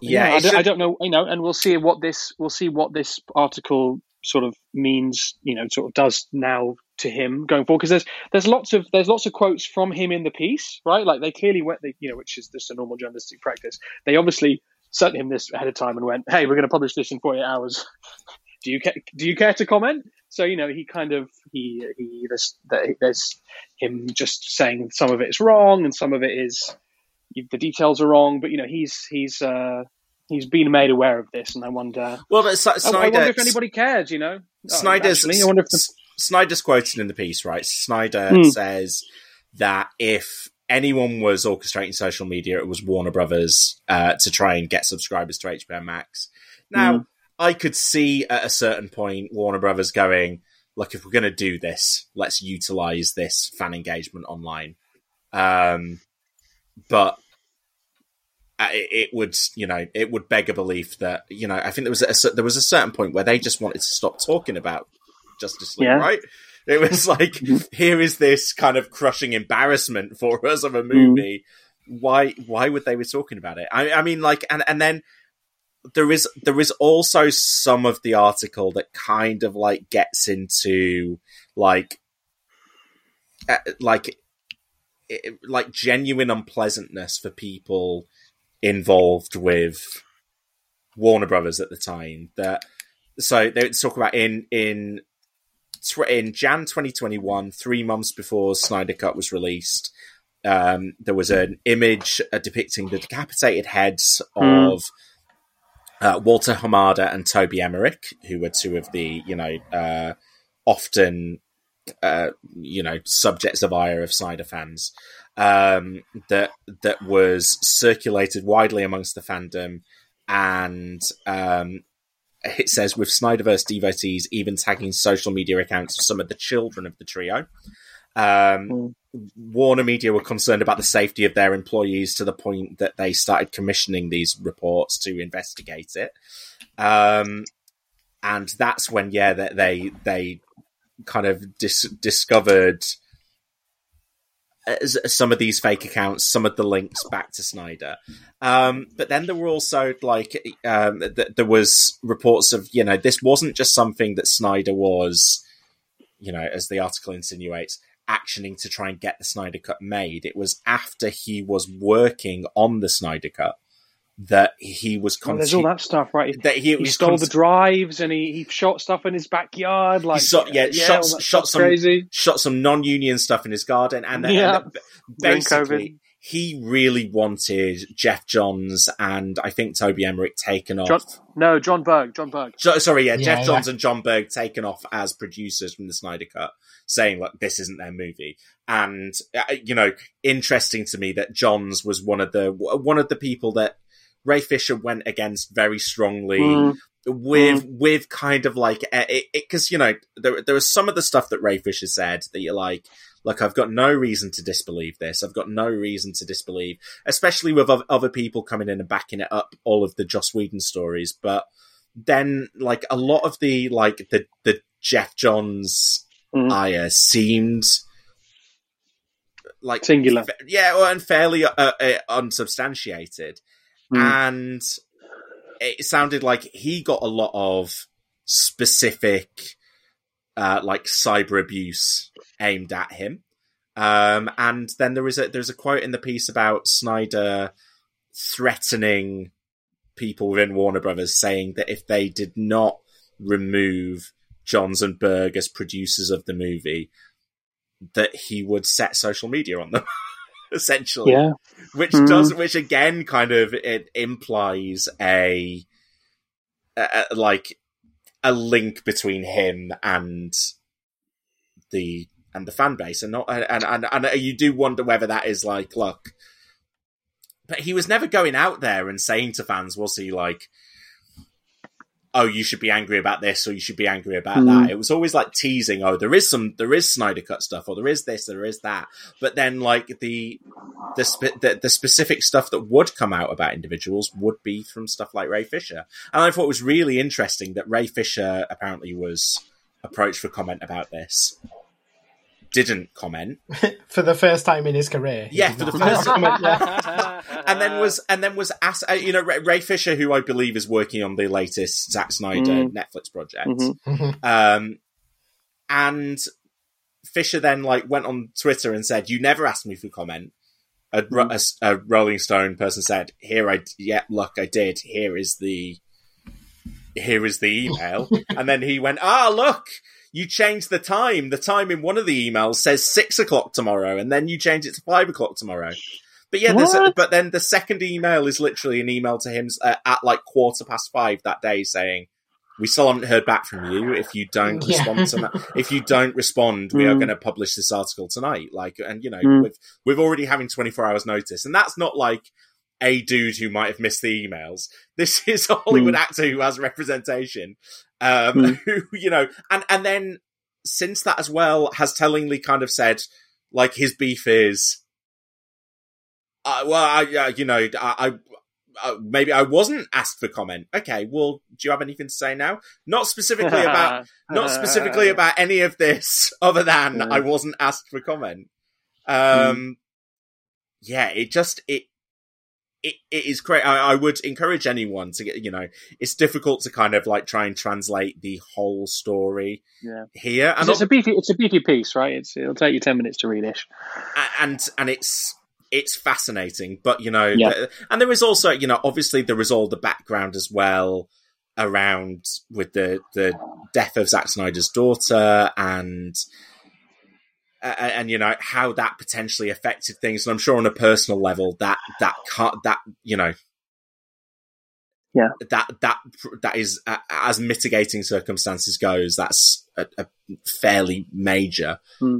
Yeah, I, don't, I don't know. You know, and we'll see what this we'll see what this article sort of means. You know, sort of does now to him going forward because there's there's lots of there's lots of quotes from him in the piece, right? Like they clearly went, they, you know, which is just a normal journalistic practice. They obviously sent him this ahead of time and went, "Hey, we're going to publish this in 48 hours. do you ca- do you care to comment?" So you know, he kind of he he there's there's him just saying some of it's wrong and some of it is the details are wrong, but you know, he's he's uh he's been made aware of this, and I wonder. Well, but S- I- I Snyder, wonder if anybody cares. You know, Snyder's Actually, I wonder if the, Snyder's quoted in the piece, right? Snyder Hmm. says that if anyone was orchestrating social media, it was Warner Brothers uh, to try and get subscribers to HBO Max. Now, Hmm. I could see at a certain point Warner Brothers going, "Look, if we're going to do this, let's utilize this fan engagement online." Um, but uh, it, it would, you know, it would beg a belief that, you know, I think there was a, there was a certain point where they just wanted to stop talking about Justice League, Yeah. right? It was like, here is this kind of crushing embarrassment for us of a movie. Why, why would they be talking about it? I, I mean, like, and and then there is there is also some of the article that kind of like gets into like, uh, like, it, like genuine unpleasantness for people involved with Warner Brothers at the time. That so they talk about in in tw- in Jan 2021, three months before Snyder Cut was released, um, there was an image uh, depicting the decapitated heads of uh, Walter Hamada and Toby Emmerich, who were two of the you know uh, often uh, you know subjects of ire of Snyder fans. Um, that that was circulated widely amongst the fandom, and um, it says with Snyderverse devotees even tagging social media accounts of some of the children of the trio. Um, Warner Media were concerned about the safety of their employees to the point that they started commissioning these reports to investigate it. Um, and that's when, yeah, that they they kind of dis- discovered some of these fake accounts, some of the links back to Snyder. Um, but then there were also like um, th- there was reports of you know this wasn't just something that Snyder was, you know, as the article insinuates, actioning to try and get the Snyder Cut made. It was after he was working on the Snyder Cut that he was. Well, there's all that stuff, right? He, that he, he stole con- the drives and he, he shot stuff in his backyard. Like, he saw, yeah, all shot, that shot some crazy. shot some non-union stuff in his garden, and then Yeah. and basically he really wanted Geoff Johns and I think Toby Emmerich taken off. Jon, no, Jon Berg. Jon Berg. Jo- sorry, yeah, Yeah, Geoff yeah. Johns and Jon Berg taken off as producers from the Snyder Cut, saying like this isn't their movie. And uh, you know, interesting to me that Johns was one of the one of the people that Ray Fisher went against very strongly Mm. with with kind of like it because you know there there was some of the stuff that Ray Fisher said that you're like. Like I've got no reason to disbelieve this. I've got no reason to disbelieve, especially with other people coming in and backing it up. All of the Joss Whedon stories, but then like a lot of the like the the Geoff Johns Mhm. ire seemed like Singular. yeah, well, and fairly uh, uh, unsubstantiated, Mm. and it sounded like he got a lot of specific, uh, like cyber abuse aimed at him. Um, and then there is a there's a quote in the piece about Snyder threatening people within Warner Brothers, saying that if they did not remove Johns and Berg as producers of the movie, that he would set social media on them. essentially, Yeah. which Hmm. does, which again, kind of it implies a, a a- like a link between him and the and the fan base, and not and and and you do wonder whether that is like, look, but he was never going out there and saying to fans, was he like? Oh, you should be angry about this, or you should be angry about Hmm. that. It was always like teasing. Oh, there is some, there is Snyder cut stuff, or there is this, there is that. But then, like the the, spe- the the specific stuff that would come out about individuals would be from stuff like Ray Fisher. And I thought it was really interesting that Ray Fisher apparently was approached for comment about this. Didn't comment, for the first time in his career. Yeah, for the first comment, yeah. and then was and then was asked. uh, You know, Ray, Ray Fisher, who I believe is working on the latest Zack Snyder Mm. Netflix project. Mhm. Um, and Fisher then like went on Twitter and said, "You never asked me for comment." A, ro- a s- a Rolling Stone person said, "Here I yeah, look, I did. Here is the here is the email." and then he went, "Ah, look." You change the time. The time in one of the emails says six o'clock tomorrow, and then you change it to five o'clock tomorrow. But yeah, there's a, but then the second email is literally an email to him uh, at like quarter past five that day saying, "We still haven't heard back from you. If you don't Yeah. respond to that, if you don't respond, we are Mm. going to publish this article tonight." Like, and you know, Mm. with with already having twenty four hours notice, and that's not like a dude who might have missed the emails. This is a Hollywood actor who has representation, um, Mm. who you know, and and then since that as well has tellingly kind of said like his beef is uh, well, I, uh, you know, I, I uh, maybe I wasn't asked for comment. Okay, well, do you have anything to say now? Not specifically about, not specifically about any of this, other than Yeah. I wasn't asked for comment. Um, yeah, it just it. It, it is great. I, I would encourage anyone to get, you know, it's difficult to kind of like try and translate the whole story Yeah. here. And It's a beefy. It's a beefy piece, right? It's it'll take you ten minutes to read ish. and and it's it's fascinating but you know Yeah. the- and there is also you know obviously there is all the background as well around with the the death of Zack Snyder's daughter and uh, and you know how that potentially affected things and i'm sure on a personal level that that can't that you know Yeah. that that that is uh, as mitigating circumstances goes that's a, a fairly major Hmm.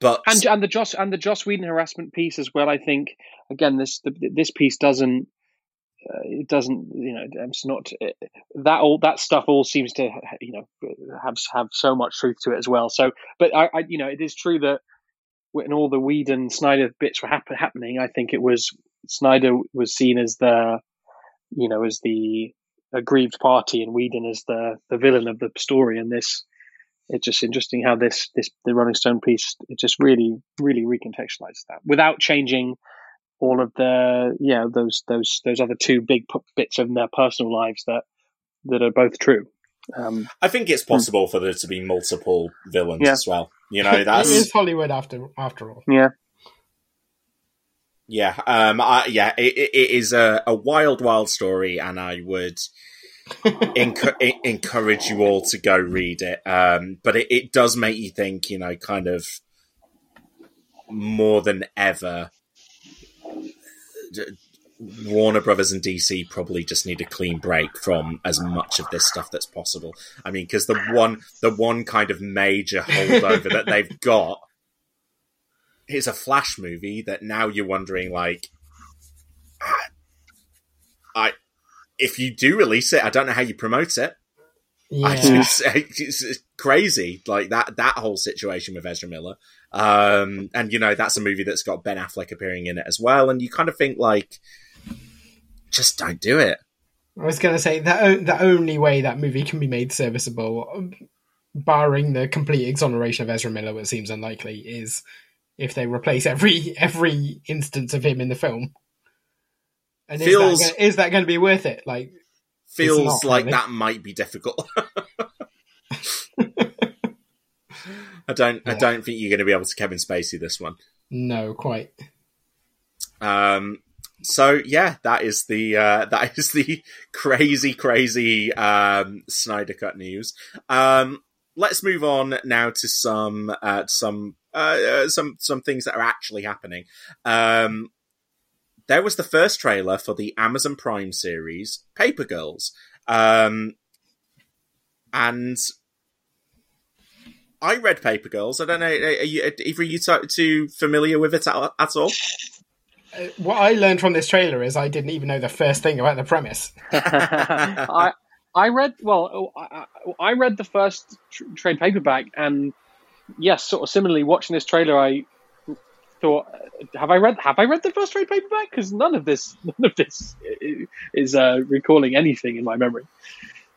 but and and the Joss and the Joss Whedon harassment piece as well. I think again this the, this piece doesn't uh, it doesn't you know it's not uh, that all that stuff all seems to you know have have so much truth to it as well. So, but I, I you know it is true that when all the Whedon Snyder bits were hap- happening, I think it was Snyder was seen as the you know as the aggrieved party and Whedon as the the villain of the story and this it's just interesting how this this the Rolling Stone piece it just really really recontextualizes that without changing all of the yeah those those those other two big p- bits of their personal lives that that are both true. Um, i think it's possible for there to be multiple villains Yeah. as well you know that's is Hollywood after after all. yeah, Yeah, um, I, yeah, it, it it is a, a wild, wild story, and I would encu- encourage you all to go read it. Um, but it, it does make you think, you know, kind of more than ever. D- Warner Brothers and DC probably just need a clean break from as much of this stuff that's possible. I mean, because the one, the one kind of major holdover that they've got is a Flash movie that now you're wondering, like, I, if you do release it, I don't know how you promote it. I Yeah. just, it's, it's crazy, like that that whole situation with Ezra Miller. Um, and you know that's a movie that's got Ben Affleck appearing in it as well, and you kind of think like, just don't do it. I was going to say that o- the only way that movie can be made serviceable, barring the complete exoneration of Ezra Miller, which seems unlikely, is if they replace every every instance of him in the film. And Feels- is, that, gonna- is that going to be worth it? Like, Feels not, like really. that might be difficult. I don't. I don't think you're going to be able to Kevin Spacey this one. no, quite. Um, so yeah, that is the uh, that is the crazy, crazy um, Snyder Cut news. Um, let's move on now to some uh, some uh, uh, some some things that are actually happening. Um, there was the first trailer for the Amazon Prime series Paper Girls, um, and I read Paper Girls. I don't know. Are you, are either you too, too familiar with it at, at all? Uh, what I learned from this trailer is I didn't even know the first thing about the premise. I I read well. I, I I read the first tr- trade paperback, and yes, sort of similarly, watching this trailer, I thought, have I read have I read the first trade paperback? Because none of this none of this is uh, recalling anything in my memory.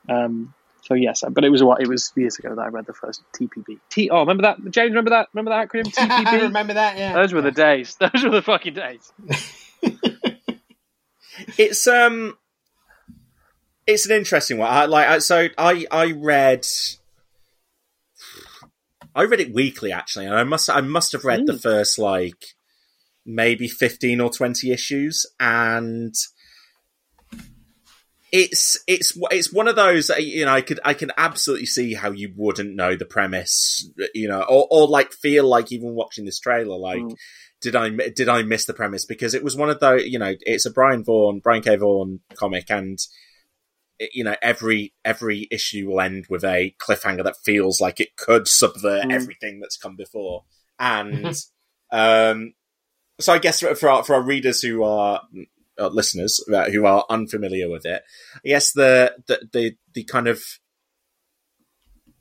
Um, so yes, but it was a while, it was years ago that I read the first TPB. T oh, remember that James? Remember that? Remember that acronym I TPB? remember that, yeah. Those were the days. Those were the fucking days. it's um it's an interesting one I, like I, so i i read i read it weekly actually and i must i must have read the first like maybe 15 or 20 issues and it's it's it's one of those you know i could i can absolutely see how you wouldn't know the premise you know or, or like feel like even watching this trailer like Mm. did I did I miss the premise because it was one of those you know it's a Brian Vaughan Brian K Vaughan comic and you know every every issue will end with a cliffhanger that feels like it could subvert Mm. everything that's come before and um so I guess for for our, for our readers who are uh, listeners uh, who are unfamiliar with it. I guess the the the, the kind of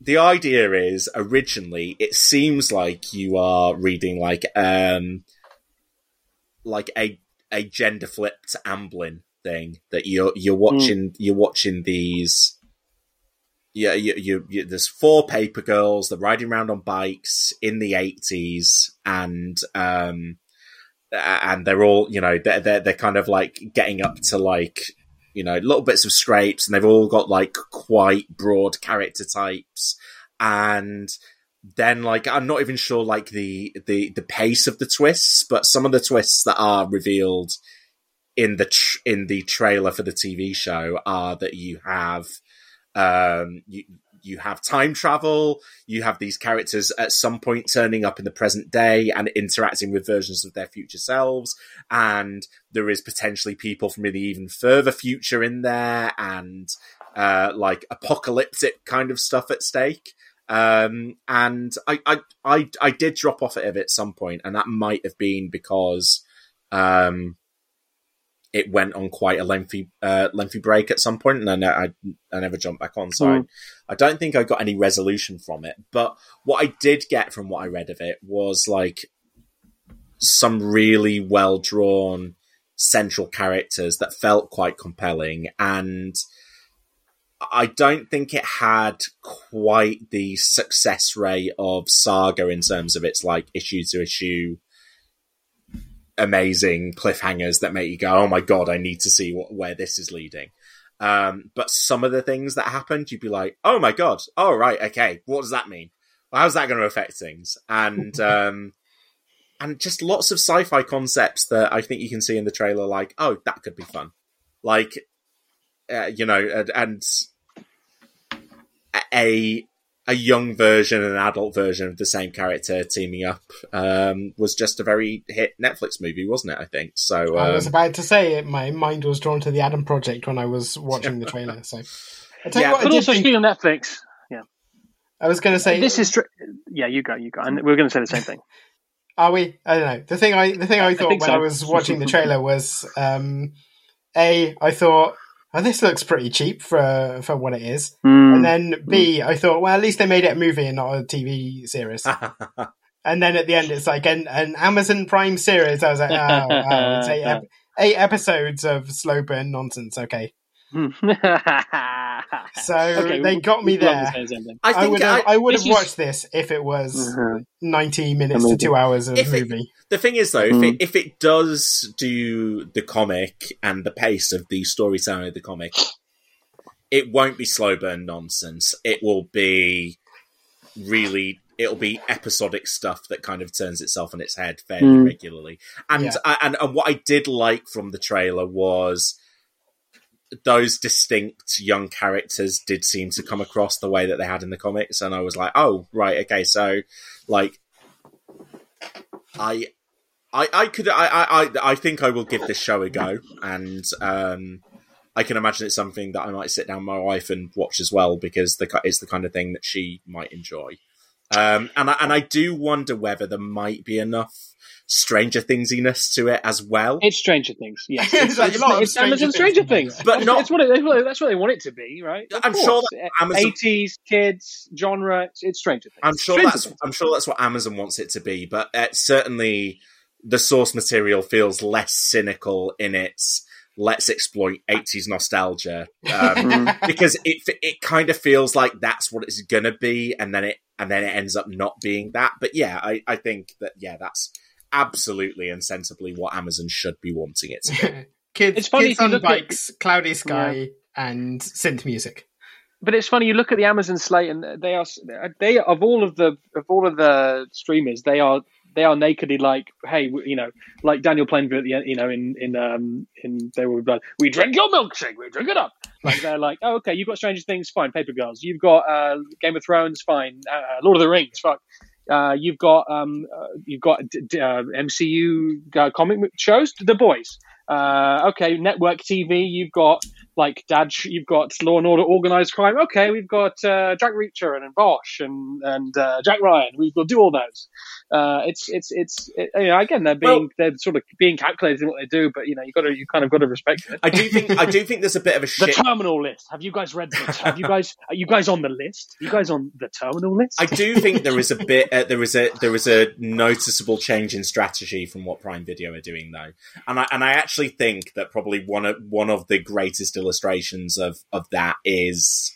the idea is originally it seems like you are reading like um like a a gender flipped Amblin thing that you're you're watching you're watching these yeah you, you, you there's four paper girls they're riding around on bikes in the 80s and um and they're all you know they're, they're they're kind of like getting up to like you know little bits of scrapes and they've all got like quite broad character types. And then like i'm not even sure like the the the pace of the twists but some of the twists that are revealed in the tr- in the trailer for the TV show are that you have um, you you have time travel, you have these characters at some point turning up in the present day and interacting with versions of their future selves, and there is potentially people from the even further future in there, and uh, like apocalyptic kind of stuff at stake. Um, and I, I, I, I did drop off it at some point, and that might have been because um, it went on quite a lengthy uh, lengthy break at some point, and I, I, I never jumped back on. So Mm. I, I don't think I got any resolution from it. But what I did get from what I read of it was like some really well drawn central characters that felt quite compelling and. I don't think it had quite the success rate of Saga in terms of its like issue to issue amazing cliffhangers that make you go, "Oh my god, I need to see what, where this is leading." Um, but some of the things that happened, you'd be like, "Oh my god, oh right, okay, what does that mean? Well, how's that going to affect things?" And um, and just lots of sci-fi concepts that I think you can see in the trailer, like, "Oh, that could be fun," like uh, you know, and, and a a young version and an adult version of the same character teaming up um, was just a very hit Netflix movie, wasn't it? I think so. I Um, was about to say my mind was drawn to the Adam Project when I was watching the trailer. So, I tell Yeah, you what, I But did also think- speaking of Netflix, I was going to say this is str- yeah. You go, you go, and we're going to say the same thing. Are we? I don't know. The thing I the thing I thought think when so. I was watching the trailer was um, a I thought oh, this looks pretty cheap for for what it is, Hmm. and then B I thought well at least they made it a movie and not a TV series. and then at the end it's like an, an Amazon Prime series. I was like oh, oh it's eight, ep- eight episodes of slow burn nonsense. Okay, so Okay, they got me we'd love to there. the same thing. I I would have, I- I would this have is- watched this if it was Mhm. ninety minutes Amazing. to two hours of If it- movie. the thing is, though, if Mm. it if it does do the comic and the pace of the storytelling of the comic, it won't be slow burn nonsense. It will be really. It'll be episodic stuff that kind of turns itself on its head fairly Mm. regularly. And, Yeah. I, and and what I did like from the trailer was those distinct young characters did seem to come across the way that they had in the comics, and I was like, oh right, okay, so like I I, I could I, I I- think I will give this show a go, and um, I can imagine it's something that I might sit down with my wife and watch as well because the it's the kind of thing that she might enjoy. Um, and I, and I do wonder whether there might be enough Stranger Thingsiness to it as well. It's Stranger Things. Yes, It's it's, like it's, a lot Amazon Stranger Stranger Things. Things, But not- It's what it, that's what they want it to be, right? Of I'm course. sure that Amazon- eighties kids genre. It's, it's Stranger Things. I'm sure Stranger that's Things. I'm sure that's what Amazon wants it to be, but uh, certainly the source material feels less cynical in its let's exploit 80s nostalgia um, because it it kind of feels like that's what it's gonna be, and then it and then it ends up not being that. But yeah, I, I think that yeah, that's absolutely and sensibly what Amazon should be wanting it to be. kids, It's funny kids on look at- bikes, cloudy sky, and synth music. But it's funny. You look at the Amazon slate, and they are they of all of the of all of the streamers, they are they are nakedly like, hey, you know, like Daniel Plainview at the end, you know, in in um in they were like, we drink your milkshake, we drink it up. Like they're like, oh, okay, you've got Stranger Things, fine. Paper Girls, you've got uh, Game of Thrones, fine. Uh, Lord of the Rings, fuck. Uh, you've got um, uh, you've got d- d- uh, MCU uh, comic shows, The Boys. Uh, okay, network TV. You've got like Dad. You've got Law and Order, Organized Crime. Okay, we've got uh, Jack Reacher and Bosch and and uh, Jack Ryan. We will do all those. Uh, it's it's it's it, you know, again they're being Well- they're sort of being calculated in what they do, but you know you got to you kind of got to respect it. I do think I do think there's a bit of a The terminal list. Have you guys read this? Have you guys are you guys on the list? Are you guys on the terminal list? I do think there is a bit, uh, there is a there is a noticeable change in strategy from what Prime Video are doing though, and I and I actually think that probably one of one of the greatest illustrations of of that is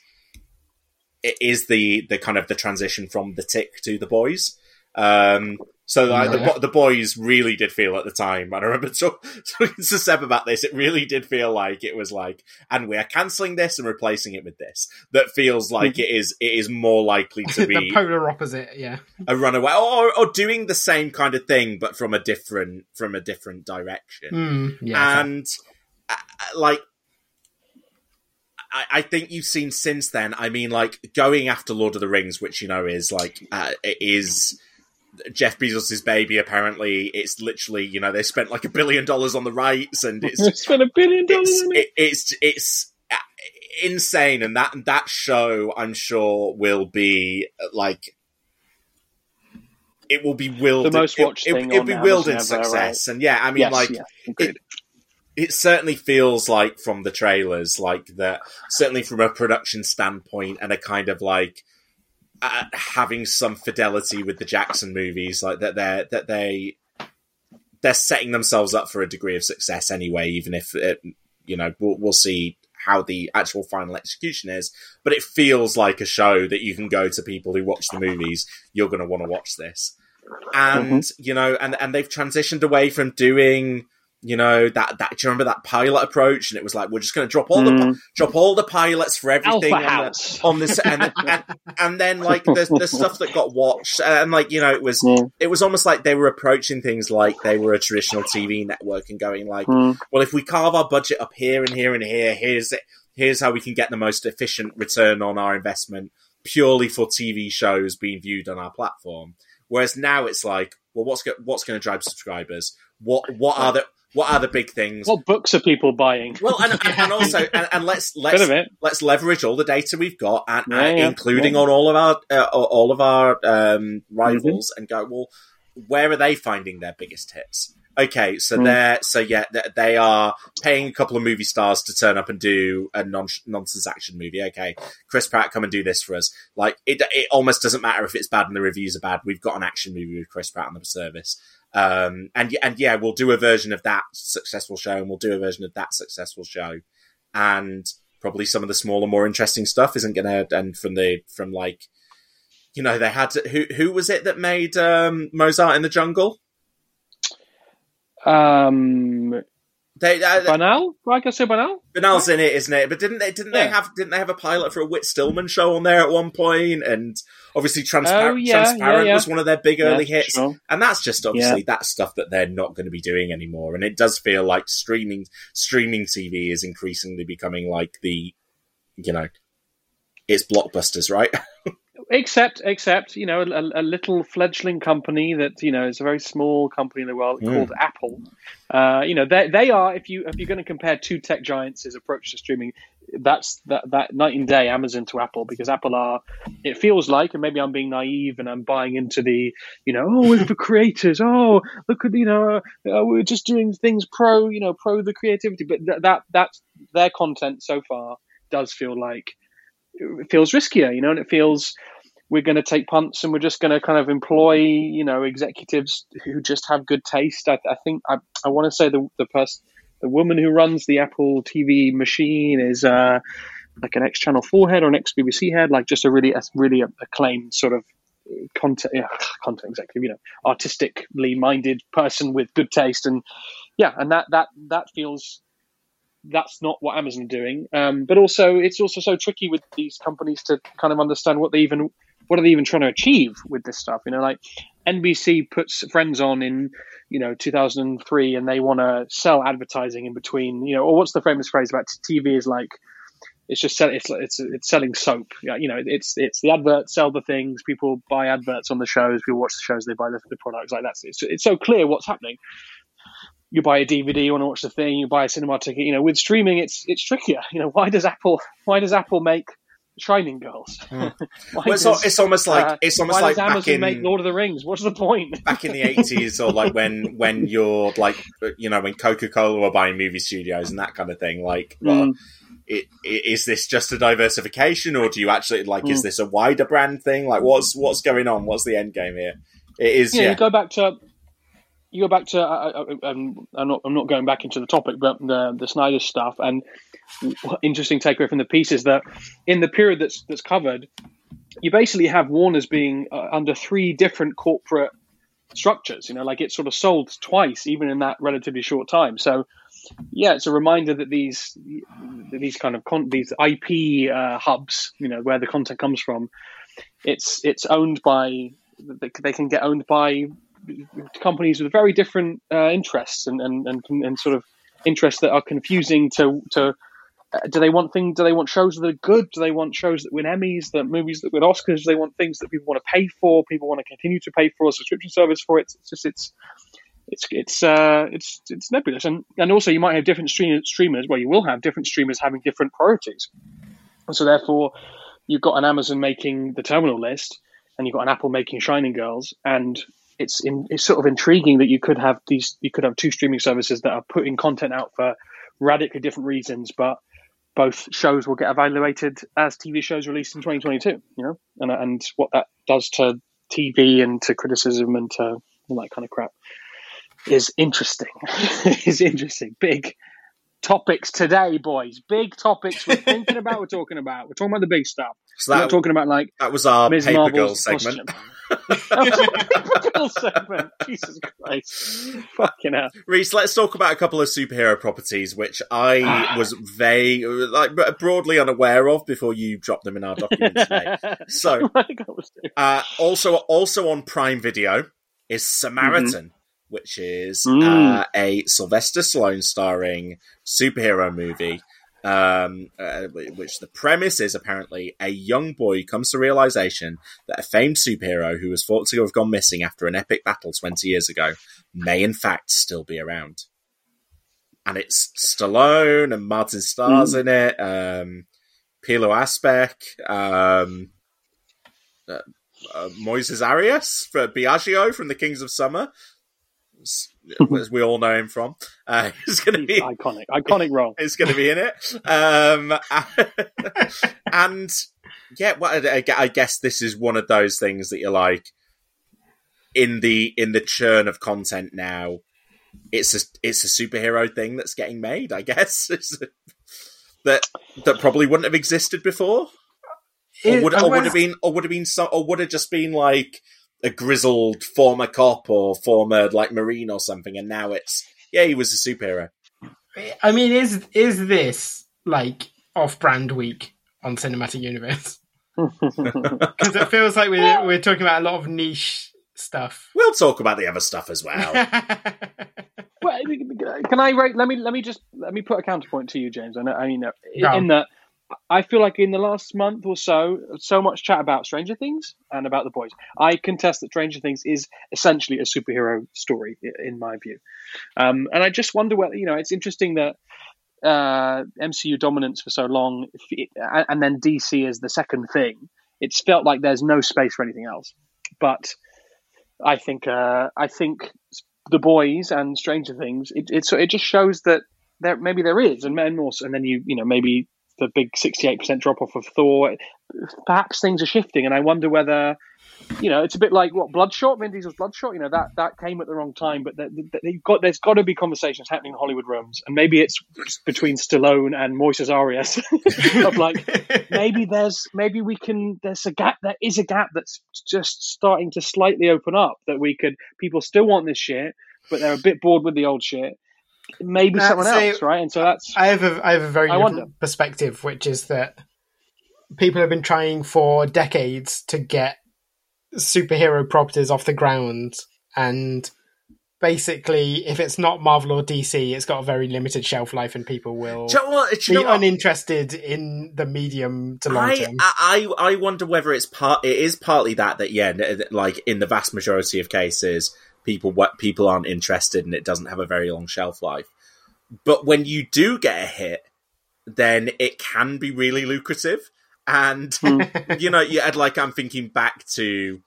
is the the kind of the transition from the tick to the boys. Um, So like the, Yeah. bo- the boys really did feel at the time, and I remember talk- talking to Seb about this. It really did feel like it was like, and we are cancelling this and replacing it with this. That feels like it is. It is more likely to the be polar opposite. Yeah. a runaway, or, or doing the same kind of thing, but from a different from a different direction. Mm, yeah. and uh, like I, I think you've seen since then. I mean, like going after Lord of the Rings, which you know is like uh, it is Jeff Bezos' baby. Apparently, it's literally you know they spent like a billion dollars on the rights, and it's Spent a billion dollars it's on it. it, it's it's uh, insane, and that that show I'm sure will be like. It will be willed. The most watched it, thing it, on will be willed in success, and yeah, I mean, yes, like yeah, agreed. it certainly feels like from the trailers like that certainly from a production standpoint and a kind of like uh, having some fidelity with the jackson movies like that they're that they they're setting themselves up for a degree of success anyway even if it, you know we'll, we'll see how the actual final execution is. But it feels like a show that you can go to people who watch the movies you're going to want to watch this. And you know and and they've transitioned away from doing you know that that do you remember that pilot approach and it was like we're just going to drop all the Mm. drop all the pilots for everything on the- on this and, and and then like the the stuff that got watched and like you know it was Mm. it was almost like they were approaching things like they were a traditional TV network and going like Mm. well if we carve our budget up here and here and here here's it here's how we can get the most efficient return on our investment purely for TV shows being viewed on our platform whereas now it's like well what's go- what's going to drive subscribers what what are the what are the big things What books are people buying? well, and, and, and also, and, and let's let's let's leverage all the data we've got, and, Yeah, yeah, including yeah. on all of our uh, all of our um, rivals, and go well. Where are they finding their biggest hits? Okay, so Mm. they're so yeah, they- they are paying a couple of movie stars to turn up and do a non nonsense action movie. Okay, Chris Pratt, come and do this for us. Like it, it almost doesn't matter if it's bad and the reviews are bad. We've got an action movie with Chris Pratt on the service. Um, and and yeah, we'll do a version of that successful show, and we'll do a version of that successful show, and probably some of the smaller, more interesting stuff isn't gonna. end from the from like, you know, they had to, who who was it that made um, Mozart in the Jungle? Um, They uh, Bernal? I can say Bernal? Bernal's in it, isn't it? But didn't they? Didn't they have? Didn't they have a pilot for a Whit Stillman show on there at one point? And obviously, Transpar- Oh, yeah, Transparent yeah, yeah. was one of their big early hits, sure. and that's just obviously that stuff that they're not going to be doing anymore. And it does feel like streaming streaming TV is increasingly becoming like the, you know, it's blockbusters, right? Except, except, you know, a, a little fledgling company that you know is a very small company in the world Mm. called Apple. Uh, you know, they they are if you if you're going to compare two tech giants' approach to streaming, that's that that night and day Amazon to Apple because Apple are. It feels like, and maybe I'm being naive and I'm buying into the, you know, oh, we're for creators. Oh, look at you know, uh, we're just doing things pro, you know, pro the creativity. But th- that that's their content so far does feel like it feels riskier, you know, and it feels we're going to take punts and we're just going to kind of employ, you know, executives who just have good taste. I, I think I, I want to say the the person, the woman who runs the Apple TV machine is uh, like an ex Channel Four head or an ex BBC head, like just a really a really acclaimed sort of content yeah, content executive, you know, artistically minded person with good taste, and yeah, and that that that feels that's not what Amazon are doing. Um, but also, it's also so tricky with these companies to kind of understand what they even what are they even trying to achieve with this stuff. You know, like NBC puts Friends on in you know 2003, and they want to sell advertising in between. You know, or what's the famous phrase about TV is like. It's just sell, it's it's it's selling soap. You know, it's it's the adverts sell the things. People buy adverts on the shows. People watch the shows. They buy the, the products. Like that's it's it's so clear what's happening you buy a DVD, you want to watch the thing, you buy a cinema ticket. You know, with streaming, it's it's trickier. You know, why does Apple why does Apple make Shining Girls? why Well, it's, does, al- it's almost like uh, it's almost why like does back Amazon in make Lord of the Rings? What's the point? back in the eighties, or like when when you're like you know when Coca Cola were buying movie studios and that kind of thing. Like, well, Mm. it, it, is this just a diversification, or do you actually like? Is Mm. this a wider brand thing? Like, what's what's going on? What's the end game here? It is, you, know, yeah. you go back to you go back to uh, um, I'm not I'm not going back into the topic, but the the Snyder stuff and interesting takeaway from the piece is that in the period that's that's covered, you basically have Warner's being uh, under three different corporate structures. You know, like it's sort of sold twice, even in that relatively short time. So, yeah, it's a reminder that these these kind of con- these IP uh, hubs, you know, where the content comes from, it's it's owned by they can get owned by companies with very different uh, interests and, and, and and sort of interests that are confusing to to uh, do they want things? Do they want shows that are good? Do they want shows that win Emmys? That movies that win Oscars? Do they want things that people want to pay for? People want to continue to pay for a subscription service for it. It's just it's it's it's uh, it's it's nebulous, and and also you might have different stream, streamers. Well, you will have different streamers having different priorities, and so therefore you've got an Amazon making the terminal list, and you've got an Apple making Shining Girls, and it's in, it's sort of intriguing that you could have these you could have two streaming services that are putting content out for radically different reasons, but both shows will get evaluated as TV shows released in 2022. You know, and and what that does to TV and to criticism and to all that kind of crap is interesting. is interesting. Big topics today, boys. Big topics we're thinking about. We're talking about. We're talking about the big stuff. So we're that- not talking about like That was our Ms. Paper Marvel's Girl segment. costume. That Paper Girl segment. Jesus Christ. Fucking hell. Reese, let's talk about a couple of superhero properties which I Ah. was very like broadly unaware of before you dropped them in our document today. So, I think I was doing- uh, also also on Prime Video is Samaritan, which is Mm. uh, a Sylvester Stallone starring superhero movie. Um, uh, which the premise is apparently a young boy comes to realization that a famed superhero who was thought to have gone missing after an epic battle 20 years ago may in fact still be around. And it's Stallone and Martin Starr's in it, um, Pilou Asbæk, um, uh, uh, Moises Arias for Biagio from the Kings of Summer, as we all know him from. Uh, he's going to be iconic, iconic role. is going to be in it. Um, and yeah, well, I, I guess this is one of those things that you're like in the in the churn of content now. It's a it's a superhero thing that's getting made. I guess a- that that probably wouldn't have existed before, or It- would or would have been or would have been some or would have just been like a grizzled former cop or former like marine or something, and now it's yeah he was a superhero. I mean, is is this like off-brand week on Cinematic Universe? Because it feels like we're we're talking about a lot of niche stuff. We'll talk about the other stuff as well. Well, can I rate? Let me let me just let me put a counterpoint to you, James. I know, I mean, uh, in, Go. in that I feel like in the last month or so, so much chat about Stranger Things and about the boys. I contest that Stranger Things is essentially a superhero story, in my view. Um, and I just wonder whether you know it's interesting that uh, MCU dominance for so long, and then DC is the second thing. It's felt like there's no space for anything else. But I think uh, I think the boys and Stranger Things, it it, so it just shows that there maybe there is, and also, and then you you know maybe the big sixty eight percent drop off of Thor. Perhaps things are shifting, and I wonder whether you know it's a bit like what Bloodshot, Vin Diesel's Bloodshot. You know that that came at the wrong time, but they've got there's got to be conversations happening in Hollywood rooms, and maybe it's between Stallone and Moises Arias of like maybe there's maybe we can there's a gap there is a gap that's just starting to slightly open up that we could people still want this shit but they're a bit bored with the old shit maybe Uh, someone so- else right and so that's I have a I have a very different perspective, which is that people have been trying for decades to get superhero properties off the ground, and basically, if it's not Marvel or DC, it's got a very limited shelf life, and people will Do you know what? Do be know uninterested in the medium to long I, term. I I wonder whether it's part. It is partly that that yeah, like in the vast majority of cases, people what people aren't interested and it doesn't have a very long shelf life. But when you do get a hit, then it can be really lucrative. And you know, you had like I'm thinking back to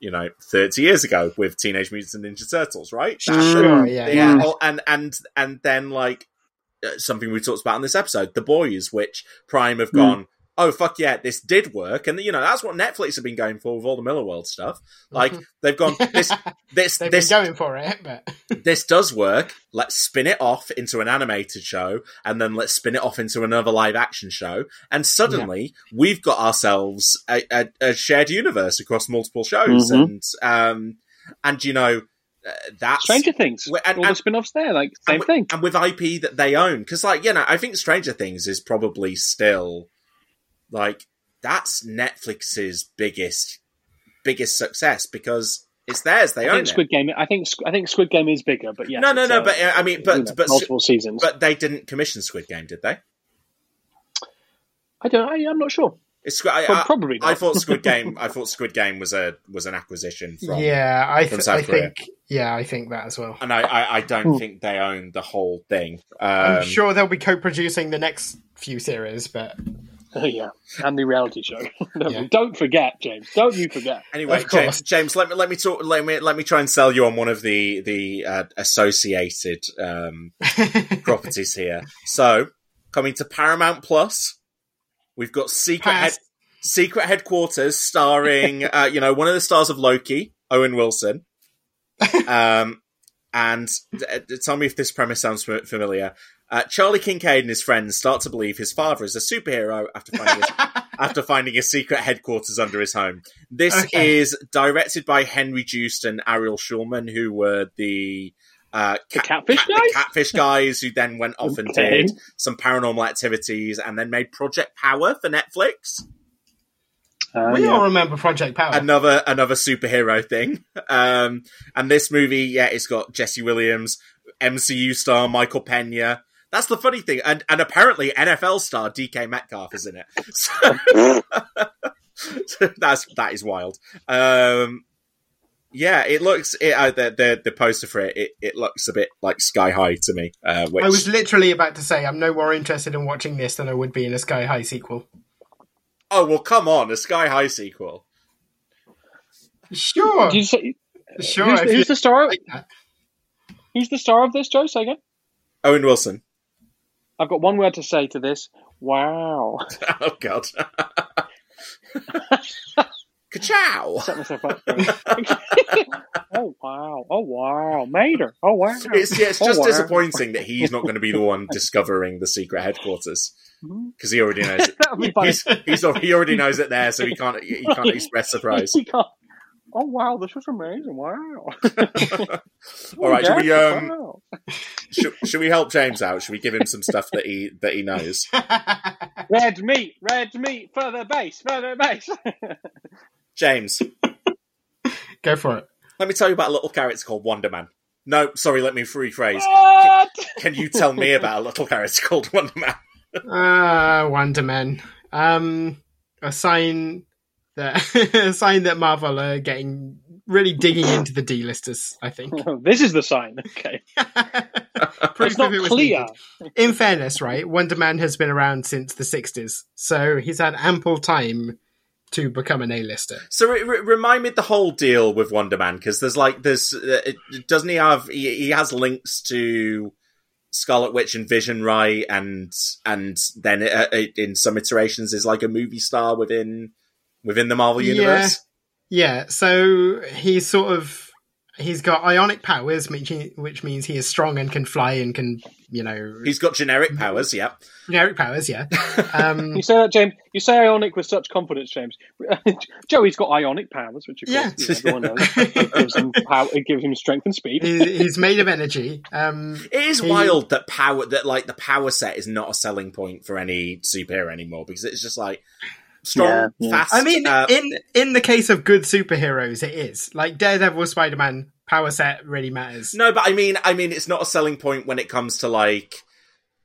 you know 30 years ago with Teenage Mutant Ninja Turtles, right? That- Sure, yeah, yeah, yeah. oh, and and and then like uh, something we talked about in this episode, The Boys, which Prime have gone, oh fuck yeah, this did work, and you know that's what Netflix have been going for with all the Millarworld stuff. Like they've gone, this this They've this been going for it, but this does work. Let's spin it off into an animated show, and then let's spin it off into another live action show, and suddenly we've got ourselves a, a, a shared universe across multiple shows, Mhm. and um, and you know uh, that's Stranger Things, and- all the and- spin-offs there, like same and with, thing. and with IP that they own. Because, like, you know, I think Stranger Things is probably still like that's Netflix's biggest biggest success because it's theirs. They I own think it. Squid Game. I think I think Squid Game is bigger, but yeah. no, no, no. uh, But uh, I mean, but you know, but multiple seasons. but they didn't commission Squid Game, did they? I don't. I, I'm not sure. It's, Squ- I, Pro- I- probably not. I thought Squid Game. I thought Squid Game was a was an acquisition from. yeah, I, from th- South I Korea. think. Yeah, I think that as well. And I, I, I don't Hmm. think they own the whole thing. Um, I'm sure they'll be co-producing the next few series, but Oh yeah, and the reality show. No, Yeah. Don't forget, James. Don't you forget. Anyway, Of. James, James, let me let me talk. Let me let me try and sell you on one of the the uh, associated um, properties here. So, coming to Paramount Plus, we've got Secret Head, Secret Headquarters, starring uh, you know one of the stars of Loki, Owen Wilson. Um, and uh, tell me if this premise sounds familiar. Uh, Charlie Kincaid and his friends start to believe his father is a superhero after finding a, after finding a secret headquarters under his home. This Okay. is directed by Henry Joost and Ariel Schulman, who were the uh, The cat- Catfish cat- the guys? catfish guys, who then went off and did some paranormal activities, and then made Project Power for Netflix. Uh, we yeah. all remember Project Power. Another another superhero thing. Um, and this movie, yeah, it's got Jesse Williams, MCU star Michael Pena. That's the funny thing, and and apparently NFL star DK Metcalf is in it. So, so that's that is wild. Um, yeah, it looks it, uh, the, the the poster for it, it. It looks a bit like Sky High to me. Uh, which I was literally about to say I'm no more interested in watching this than I would be in a Sky High sequel. oh well, come on, a Sky High sequel. Sure, Did you say, sure. who's, who's you the star? like. Who's the star of this, Joe? Say again. Owen Wilson. I've got one word to say to this. Wow. Oh God. Ka-chow! Set myself up. oh wow! Oh wow! Mater! Oh wow! It's, yeah, it's Oh, just wow. disappointing that he's not going to be the one discovering the secret headquarters hmm? because he already knows it. He's, he's, he already knows it there, so he can't he can't express surprise. He can't- Oh wow! This was amazing! Wow! All right, should we um wow. should, should we help James out? Should we give him some stuff that he that he knows? Red meat, red meat, further base, further base. James, Go for it. let me tell you about a little character called Wonder Man. No, sorry, let me rephrase. what? Can you tell me about a little character called Wonder Man? Uh, Wonder Man. Um, a sign that a sign that Marvel are getting really digging into the D-listers. I think. this is the sign. Okay, it's not it clear. needed. In fairness, right, Wonder Man has been around since the '60s, so he's had ample time to become an A-lister. So re- re- remind me the whole deal with Wonder Man because there's like there's uh, it- doesn't he have he, he has links to Scarlet Witch and Vision right and and then uh, uh, in some iterations is like a movie star within within the Marvel universe. Yeah, so he's sort of he's got ionic powers, which, which means he is strong and can fly and can you know He's got generic powers, yeah. generic powers. Yeah. Um, You say that, James. You say ionic with such confidence, James. Joey's got ionic powers, which of Yeah. course you know, everyone knows. It gives him power. It gives him strength and speed. he- he's made of energy. Um, It is He- wild that power that like the power set is not a selling point for any superhero anymore because it's just like strong, Yeah, yeah. fast. I mean, uh, in in the case of good superheroes, it is like Daredevil, Spider Man. Power set really matters. No, but I mean, I mean, it's not a selling point when it comes to like,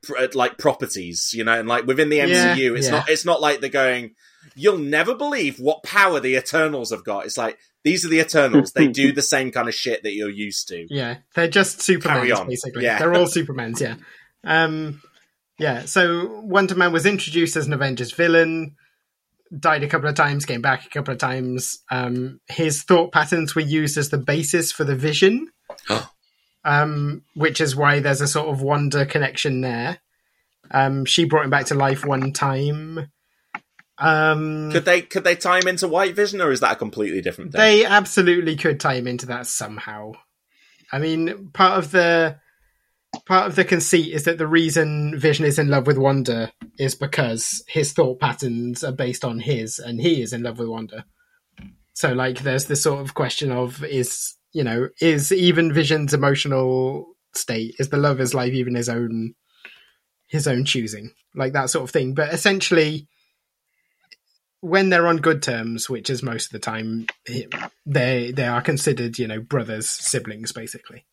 pr- uh, like properties, you know, and like within the Yeah, MCU, it's yeah. not, it's not like they're going, you'll never believe what power the Eternals have got. It's like these are the Eternals; they do the same kind of shit that you're used to. Yeah, they're just Carry Supermans, on. basically. Yeah. They're all Supermans, yeah. Um, yeah, so Wonder Man was introduced as an Avengers villain, died a couple of times, came back a couple of times. Um, his thought patterns were used as the basis for the vision, um, which is why there's a sort of Wonder connection there. Um, she brought him back to life one time. Um, Could they could they tie him into White Vision, or is that a completely different thing? they absolutely could tie him into that somehow. I mean, part of the part of the conceit is that the reason Vision is in love with Wanda is because his thought patterns are based on his, and he is in love with Wanda. So, like, there's this sort of question of is you know, is even Vision's emotional state? Is the lover's life even his own his own choosing? Like that sort of thing. But essentially when they're on good terms, which is most of the time, they they are considered, you know, brothers, siblings, basically.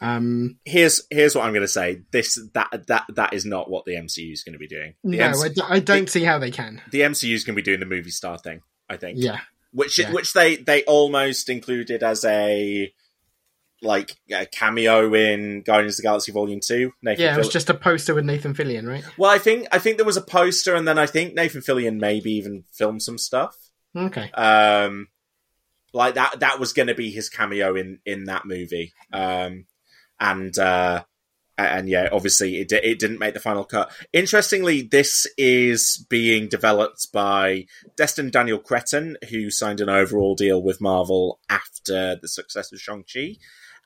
Um, here's here's what I'm going to say. This that that that is not what the MCU is going to be doing. The no, MC I d- I don't see how they can. the MCU is going to be doing the movie star thing. I think. Yeah, Which Yeah. which they they almost included as a like a cameo in Guardians of the Galaxy Volume Two. Nathan yeah. It was Fill- just a poster with Nathan Fillion, right? well, I think I think there was a poster, and then I think Nathan Fillion maybe even filmed some stuff. Okay. Um, like that that was going to be his cameo in in that movie. Um, and uh, and yeah, obviously it it didn't make the final cut. Interestingly, this is being developed by Destin Daniel Cretton, who signed an overall deal with Marvel after the success of Shang Chi.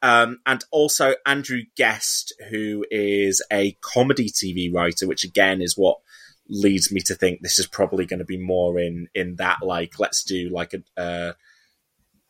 Um, and also Andrew Guest, who is a comedy TV writer, which again is what leads me to think this is probably going to be more in in that like let's do like a uh,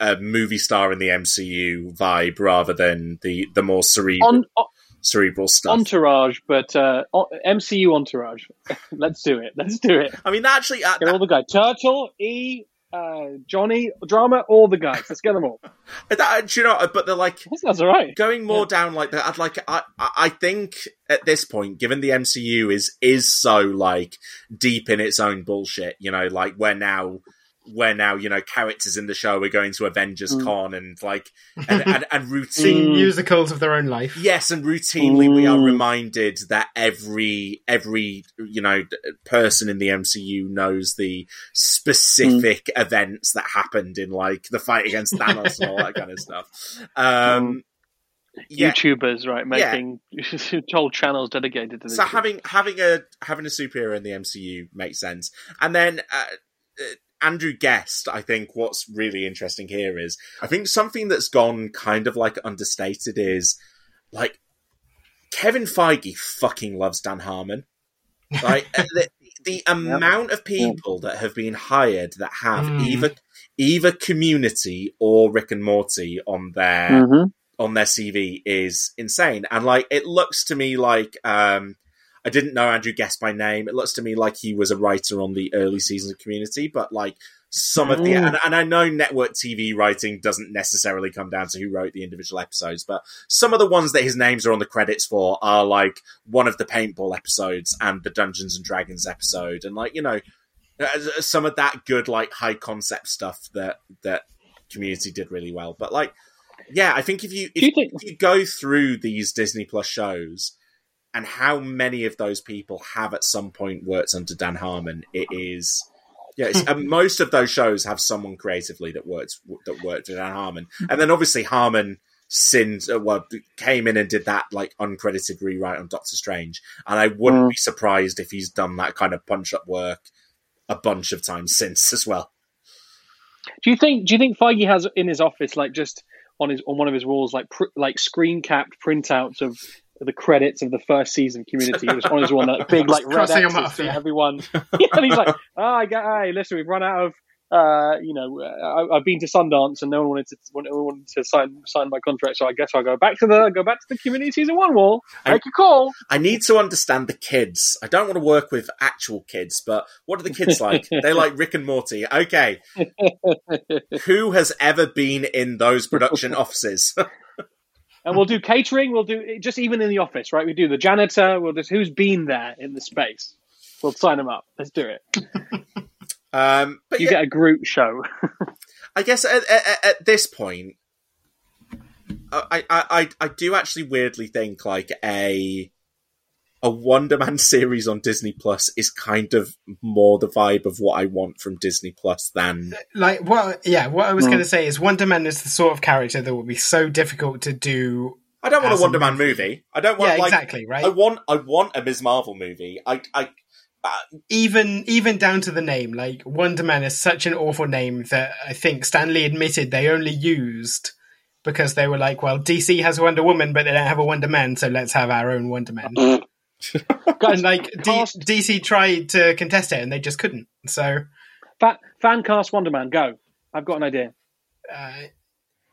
a movie star in the MCU vibe rather than the the more cerebral On, on, cerebral stuff. entourage, but uh, MCU entourage. Let's do it. Let's do it. I mean, actually, uh, Get all the guys. Turtle, E, uh, Johnny, drama, all the guys. Let's get them all. that, do you know? But they're like That's all right. going more down like that. I'd like. I I I think at this point, given the MCU is is so like deep in its own bullshit, you know, like we're now. Where now, you know, characters in the show are going to Avengers Mm. Con and like and, and, and Seeing routine musicals of their own life. Yes, and routinely we are Mm. reminded that every every you know person in the MCU knows the specific Mm. events that happened in like the fight against Thanos and all that kind of stuff. Um, yeah. YouTubers, right, Yeah. making whole channels dedicated to this. So having having a having a superhero in the MCU makes sense, and then. Uh, uh, Andrew Guest, I think what's really interesting here is I think something that's gone kind of like understated is like Kevin Feige fucking loves Dan Harmon. Like uh, the, the amount of people that have been hired that have Mm. either either Community or Rick and Morty on their Mhm. on their CV is insane. And like it looks to me like um I didn't know Andrew Guest by name. It looks to me like he was a writer on the early seasons of Community, but like some of the and, and I know network TV writing doesn't necessarily come down to who wrote the individual episodes, but some of the ones that his names are on the credits for are like one of the paintball episodes and the Dungeons and Dragons episode, and like you know uh, some of that good like high concept stuff that that Community did really well. But like yeah, I think if you if, you think- if you go through these Disney Plus shows and how many of those people have at some point worked under Dan Harmon, it is yeah. It's, and most of those shows have someone creatively that worked that worked with Dan Harmon, and then obviously Harmon sinned uh, well came in and did that like uncredited rewrite on Doctor Strange, and I wouldn't Mm. be surprised if he's done that kind of punch up work a bunch of times since as well. Do you think? Do you think Feige has in his office, like just on his on one of his walls, like pr- like screen capped printouts of the credits of the first season of Community? It was on his one that big like red Crossing 'em X's off, for yeah. everyone. yeah, and he's like, oh, I get, hey, listen, we've run out of. Uh, you know, uh, I, I've been to Sundance and no one wanted to no one wanted to sign sign my contract, so I guess I'll go back to the go back to the Community season one wall. Make a call. I need to understand the kids. I don't want to work with actual kids, but what are the kids like? they like Rick and Morty. Okay. Who has ever been in those production offices? And we'll do catering. We'll do just even in the office, right? We do the janitor. We'll just who's been there in the space. We'll sign them up. Let's do it. um, but You yeah, get a group show. I guess at, at, at this point, I, I, I, I do actually weirdly think like a a Wonder Man series on Disney Plus is kind of more the vibe of what I want from Disney Plus than Like what? Yeah, what I was Mm. going to say is Wonder Man is the sort of character that would be so difficult to do. I don't want As a a Wonder Man movie. movie. I don't want Yeah, like exactly, right? I want I want a Ms. Marvel movie. I I Even even down to the name, like Wonder Man is such an awful name that I think Stan Lee admitted they only used because they were like, well, DC has Wonder Woman, but they don't have a Wonder Man, so let's have our own Wonder Man. and like D- DC tried to contest it, and they just couldn't. So Fa- fan cast Wonder Man. Go. I've got an idea. uh, I,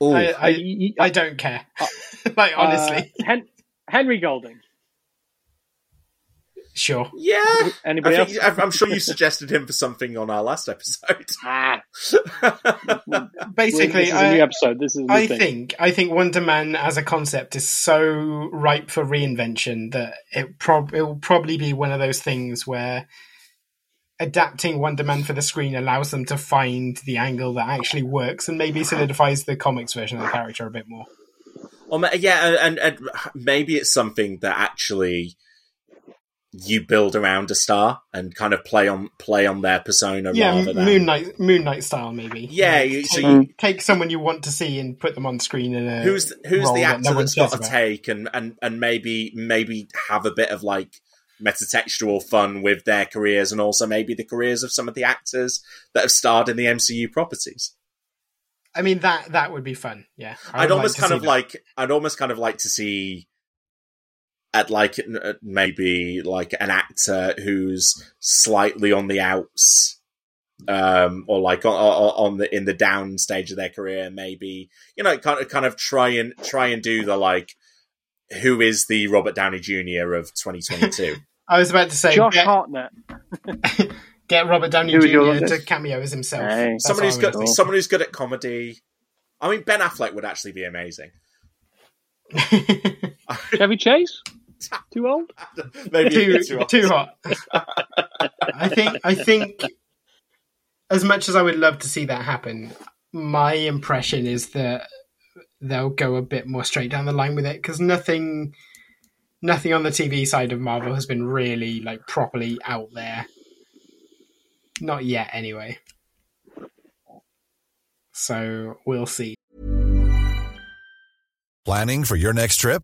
I, I- I don't care. like honestly, Uh, Hen- Henry Golding. Sure. yeah. I Anybody think, else? I'm I'm sure you suggested him for something on our last episode. Ah, Basically, this is a new I, episode. This is a new I thing. think I think Wonder Man as a concept is so ripe for reinvention that it prob it will probably be one of those things where adapting Wonder Man for the screen allows them to find the angle that actually works and maybe solidifies the comics version of the character a bit more. Or ma- yeah, and, and maybe it's something that actually you build around a star and kind of play on play on their persona Yeah, rather than Moon Knight, Moon Knight style maybe. Yeah, Like, you- so take, you- take someone you want to see and put them on screen in a who's who's the that actor no that's got a take and, and and maybe maybe have a bit of like metatextual fun with their careers and also maybe the careers of some of the actors that have starred in the MCU properties. I mean that that would be fun. Yeah, I I'd almost like kind of like I'd almost kind of like to see at like uh, maybe like an actor who's slightly on the outs um or like on, on on the in the down stage of their career maybe you know kind of kind of try and try and do the like who is the Robert Downey Jr. of 2022 I was about to say Josh get, Hartnett. get Robert Downey Who Jr. want to cameo as himself. Hey. Someone what who's I good do. someone who's good at comedy I mean Ben Affleck would actually be amazing Chevy Chase. Too old. maybe too too, too hot. I think I think as much as I would love to see that happen, my impression is that they'll go a bit more straight down the line with it because nothing nothing on the TV side of Marvel has been really like properly out there. Not yet anyway. So we'll see. Planning for your next trip?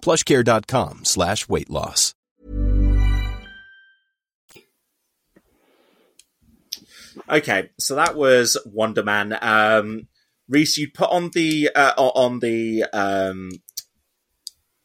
plushcare.com slash weight loss. Okay, so that was Wonder Man. Um, Reese, you put on the uh, on the um,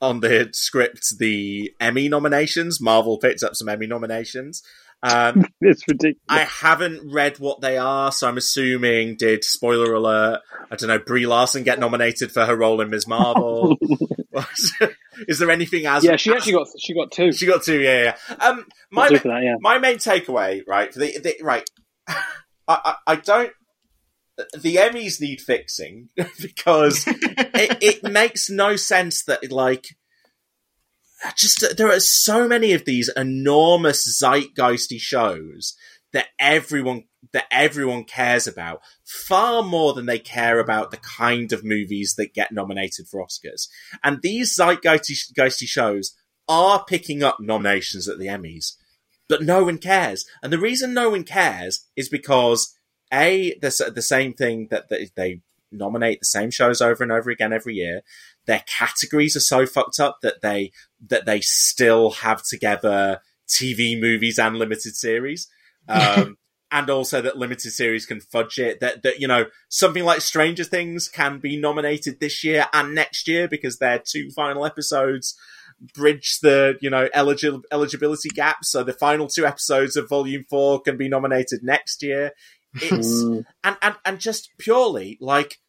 on the script the Emmy nominations. Marvel picked up some Emmy nominations. Um, It's ridiculous. I haven't read what they are, so I'm assuming did spoiler alert. I don't know. Brie Larson get nominated for her role in Ms. Marvel. Is there anything as yeah, she actually got she got two. she got two? Yeah, yeah. Um, my that, yeah. my main takeaway, right? For the, the right, I, I I don't. The Emmys need fixing because it, it makes no sense that like just uh, there are so many of these enormous zeitgeisty shows that everyone that everyone cares about far more than they care about the kind of movies that get nominated for Oscars. And these zeitgeisty shows are picking up nominations at the Emmys, but no one cares. And the reason no one cares is because a the the same thing that, that they nominate the same shows over and over again every year. Their categories are so fucked up that they that they still have together TV, movies, and limited series. Um, and also that limited series can fudge it. That that you know something like Stranger Things can be nominated this year and next year because their two final episodes bridge the you know eligi- eligibility gap. So the final two episodes of Volume Four can be nominated next year. It's and and and just purely like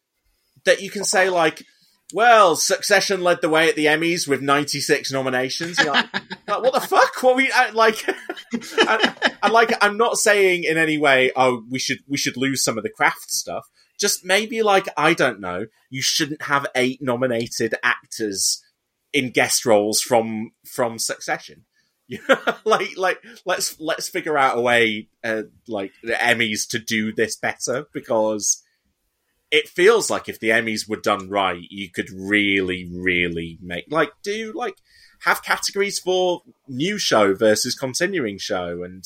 that you can say like. Well, Succession led the way at the Emmys with 96 nominations. Like, like, what the fuck? What we I, like? and, and like, I'm not saying in any way, oh, we should we should lose some of the craft stuff. Just maybe like I don't know, you shouldn't have eight nominated actors in guest roles from from Succession. Like like let's let's figure out a way, uh, like the Emmys to do this better because it feels like if the Emmys were done right, you could really, really make like do like have categories for new show versus continuing show and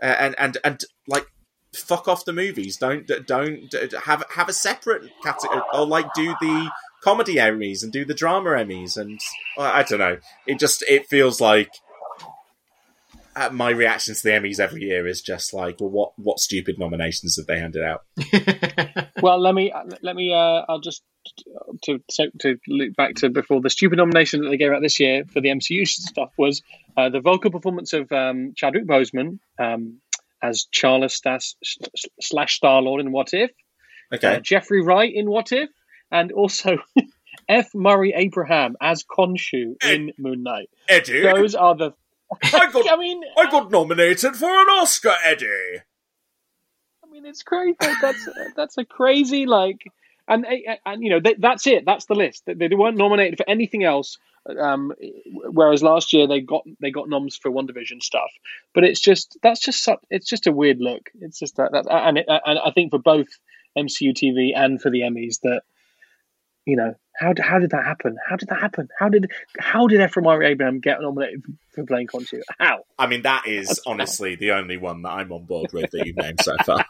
and and and like fuck off the movies. Don't don't have have a separate category or like do the comedy Emmys and do the drama Emmys and I don't know. It just it feels like uh, my reaction to the Emmys every year is just like, well, what what stupid nominations have they handed out? well, let me let me. Uh, I'll just to to look back to before the stupid nomination that they gave out this year for the MCU stuff was uh, the vocal performance of um, Chadwick Boseman um, as T'Challa slash Star Lord in What If, okay, uh, Jeffrey Wright in What If, and also F. Murray Abraham as Khonshu in Moon Knight. Eddie, those are the. I got, I mean, I got nominated for an Oscar, Eddie. I mean, it's crazy. That's that's a crazy like, and and you know they, that's it. That's the list. They, they weren't nominated for anything else. Um, whereas last year they got they got noms for WandaVision stuff. But it's just that's just such, it's just a weird look. It's just that, that and it, and I think for both MCU TV and for the Emmys that you know how how did that happen? How did that happen? How did how did. Murray Abraham get nominated for playing Khonshu? How? I mean, that is That's honestly the only one that I'm on board with that you've named so far.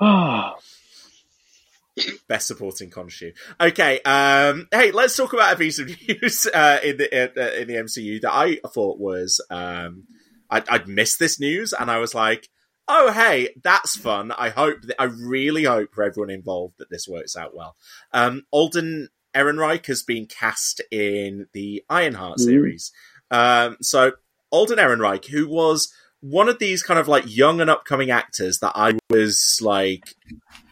Best supporting Khonshu. Okay, um, hey, let's talk about a piece of news uh, in the uh, in the MCU that I thought was um, I'd, I'd missed this news, and I was like, oh hey, that's fun. I hope that I really hope for everyone involved that this works out well. Um, Alden Ehrenreich has been cast in the Ironheart mm. series. Um, so Alden Ehrenreich, who was one of these kind of like young and upcoming actors that I was like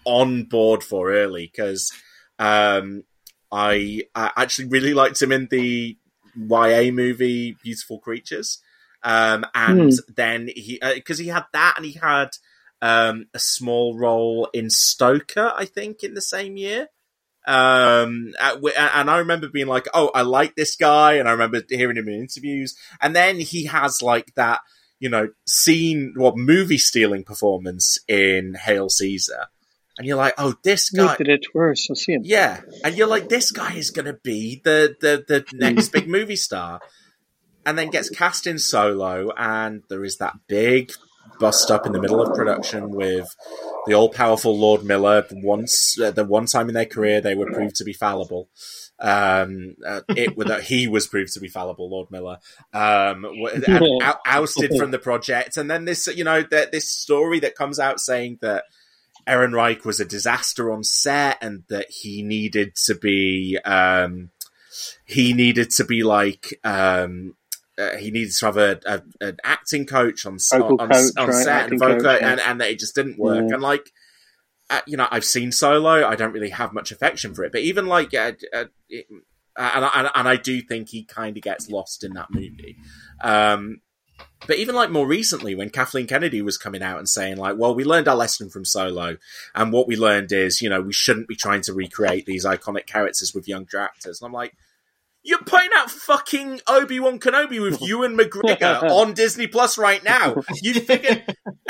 on board for early because um, I, I actually really liked him in the YA movie Beautiful Creatures. Um, and mm. then he, because uh, he had that and he had um, a small role in Stoker, I think, in the same year. Um, and I remember being like, oh, I like this guy. And I remember hearing him in interviews. And then he has like that, you know, scene, what movie stealing performance in Hail Caesar. And you're like, oh, this guy did it worse. I see him. Yeah, and you're like, this guy is going to be the the the next big movie star and then gets cast in solo, and there is that big bust up in the middle of production with the all powerful Lord Miller. Once uh, the one time in their career they were proved to be fallible. Um, uh, it that he was proved to be fallible, Lord Miller, um, and out, ousted from the project, and then this, you know, that this story that comes out saying that Ehrenreich was a disaster on set and that he needed to be, um, he needed to be like, um, uh, he needed to have a, a, an acting coach on on, coach, on, right? set and vocal, coach, and, and that it just didn't work. Yeah. And like, uh, you know, I've seen Solo. I don't really have much affection for it, but even like, uh, uh it, and, and, and I do think he kind of gets lost in that movie. Um, but even like more recently, when Kathleen Kennedy was coming out and saying like, "Well, we learned our lesson from Solo, and what we learned is, you know, we shouldn't be trying to recreate these iconic characters with younger actors." And I'm like, you're putting out fucking Obi Wan Kenobi with Ewan McGregor on Disney Plus right now. You figure,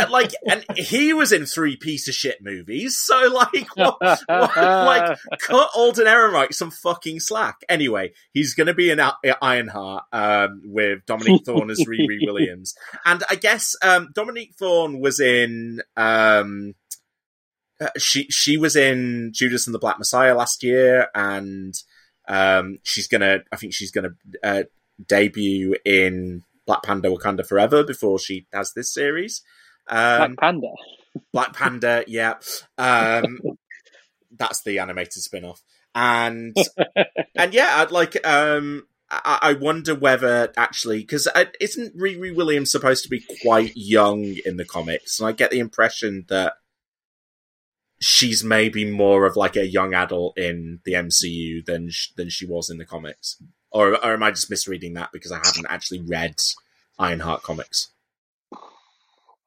like, and he was in three piece of shit movies, so like, what, what, like, cut Alden Ehrenreich some fucking slack. Anyway, he's going to be in Ironheart um, with Dominique Thorne as Riri Williams, and I guess um, Dominique Thorne was in. Um, uh, she she was in Judas and the Black Messiah last year, and um, she's gonna, I think she's gonna uh, debut in Black Panda Wakanda Forever before she has this series. Um, Black Panda. Black Panda, yeah. Um, that's the animated spin off. And and yeah, I'd like um I, I wonder whether actually because isn't Riri Williams supposed to be quite young in the comics? And I get the impression that she's maybe more of like a young adult in the MCU than sh- than she was in the comics. Or, or am I just misreading that because I haven't actually read Ironheart comics?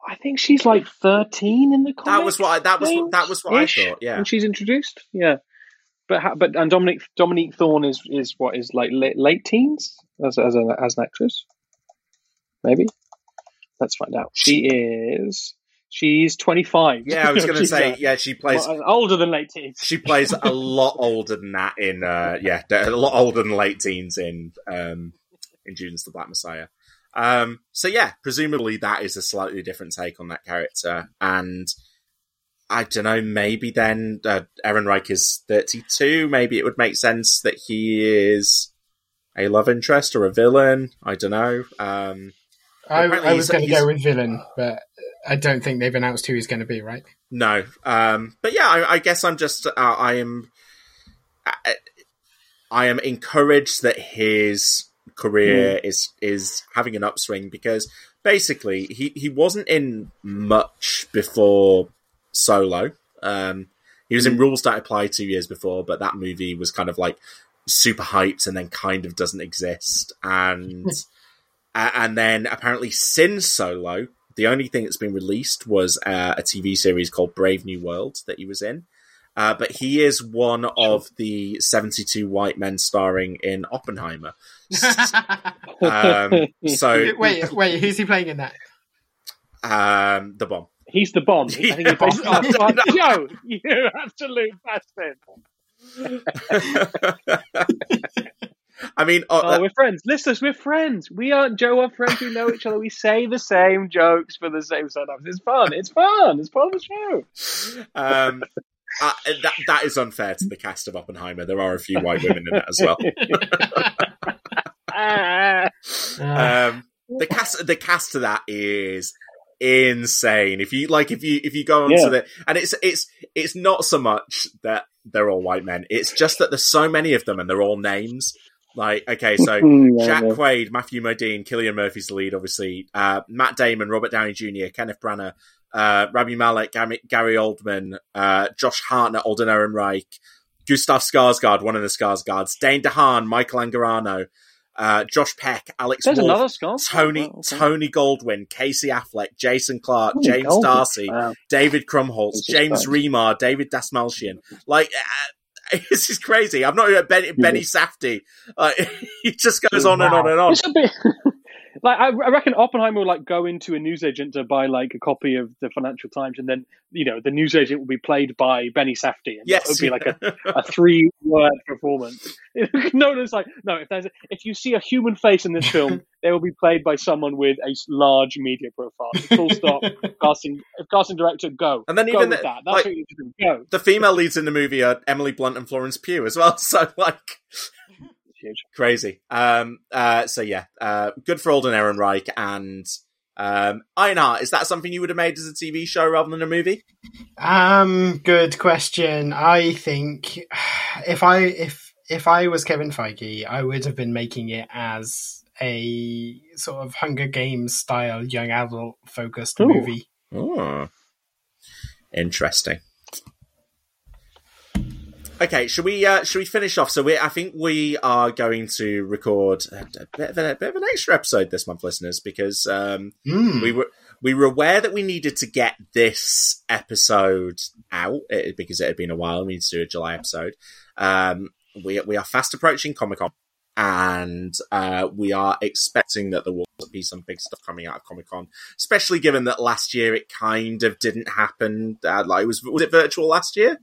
I think she's like thirteen in the comics. That was what I, that was what, that was what I thought. Yeah, when she's introduced. Yeah, but ha- but and Dominic Dominique Thorne is is what is like late, late teens as as an as an actress. Maybe. Let's find out. She is. She's 25. Yeah, I was going to say, uh, yeah, she plays well, older than late teens. she plays a lot older than that in uh yeah a lot older than late teens in um in Judas the Black Messiah. Um so yeah, presumably that is a slightly different take on that character and I don't know, maybe then uh, Ehrenreich is 32, maybe it would make sense that he is a love interest or a villain, I don't know. Um I, I was going to go with villain, but I don't think they've announced who he's going to be. Right? No, um, but yeah, I, I guess I'm just uh, I am I, I am encouraged that his career is is having an upswing because basically he he wasn't in much before Solo. Um, he was in Rules That Apply two years before, but that movie was kind of like super hyped and then kind of doesn't exist and uh, and then apparently since Solo, the only thing that's been released was uh, a TV series called Brave New World that he was in. Uh, but he is one of the 72 white men starring in Oppenheimer. Um, so, wait, wait, who's he playing in that? um, the bomb. He's the bomb. I think he oh, God, Joe, you absolute bastard. I mean, uh, Oh, we're friends. Listeners, we're friends. We aren't Joe are friends. We know each other. We say the same jokes for the same setups. It's fun. It's fun. It's part of the show. um, uh, that that is unfair to the cast of Oppenheimer. There are a few white women in it as well. Um, the cast the cast to that is insane. If you like, if you if you go onto Yeah. the and it's it's it's not so much that they're all white men. It's just that there's so many of them and they're all names. Like okay, so Yeah, Jack yeah. Quaid, Matthew Modine, Cillian Murphy's the lead, obviously. Uh, Matt Damon, Robert Downey Jr., Kenneth Branagh, uh, Rami Malek, Gary, Gary Oldman, uh, Josh Hartnett, Alden Ehrenreich, Gustaf Skarsgård, one of the Skarsgårds, Dane DeHaan, Michael Angarano, uh, Josh Peck, Alex There's Wolff, another Tony Wow, okay. Tony Goldwyn, Casey Affleck, Jason Clarke, Tony James Goldwyn. D'Arcy, Wow. David Krumholtz, James Christ. Remar, David Dastmalchian. Like, uh, this is crazy. I'm not even Benny, Benny Safdie. Uh, like, he just goes oh, on and on and on. It's a bit like I, I reckon Oppenheimer will like go into a newsagent to buy like a copy of the Financial Times, and then you know the newsagent will be played by Benny Safdie, and Yes. it would be like a, a three word performance. no, it's like no. If there's a, if you see a human face in this film, they will be played by someone with a large media profile. Full stop. casting casting director, go. And then go even the- that. That's like- what you do. Go. the female leads in the movie are Emily Blunt and Florence Pugh as well. So like Huge. crazy. Um, uh, so yeah, uh, good for Alden Ehrenreich and um, Ironheart. Is that something you would have made as a TV show rather than a movie? Um, good question. I think if I if if I was Kevin Feige, I would have been making it as a sort of Hunger Games style young adult focused movie. Oh, interesting. Okay, should we uh, should we finish off? So we, I think we are going to record a, a bit, of a, bit of an extra episode this month, listeners, because um, Hmm. we were we were aware that we needed to get this episode out eh, because it had been a while. We need to do a July episode. Um, we we are fast approaching Comic Con, and uh, we are expecting that there will be some big stuff coming out of Comic Con, especially given that last year it kind of didn't happen. Uh, like, was was it virtual last year?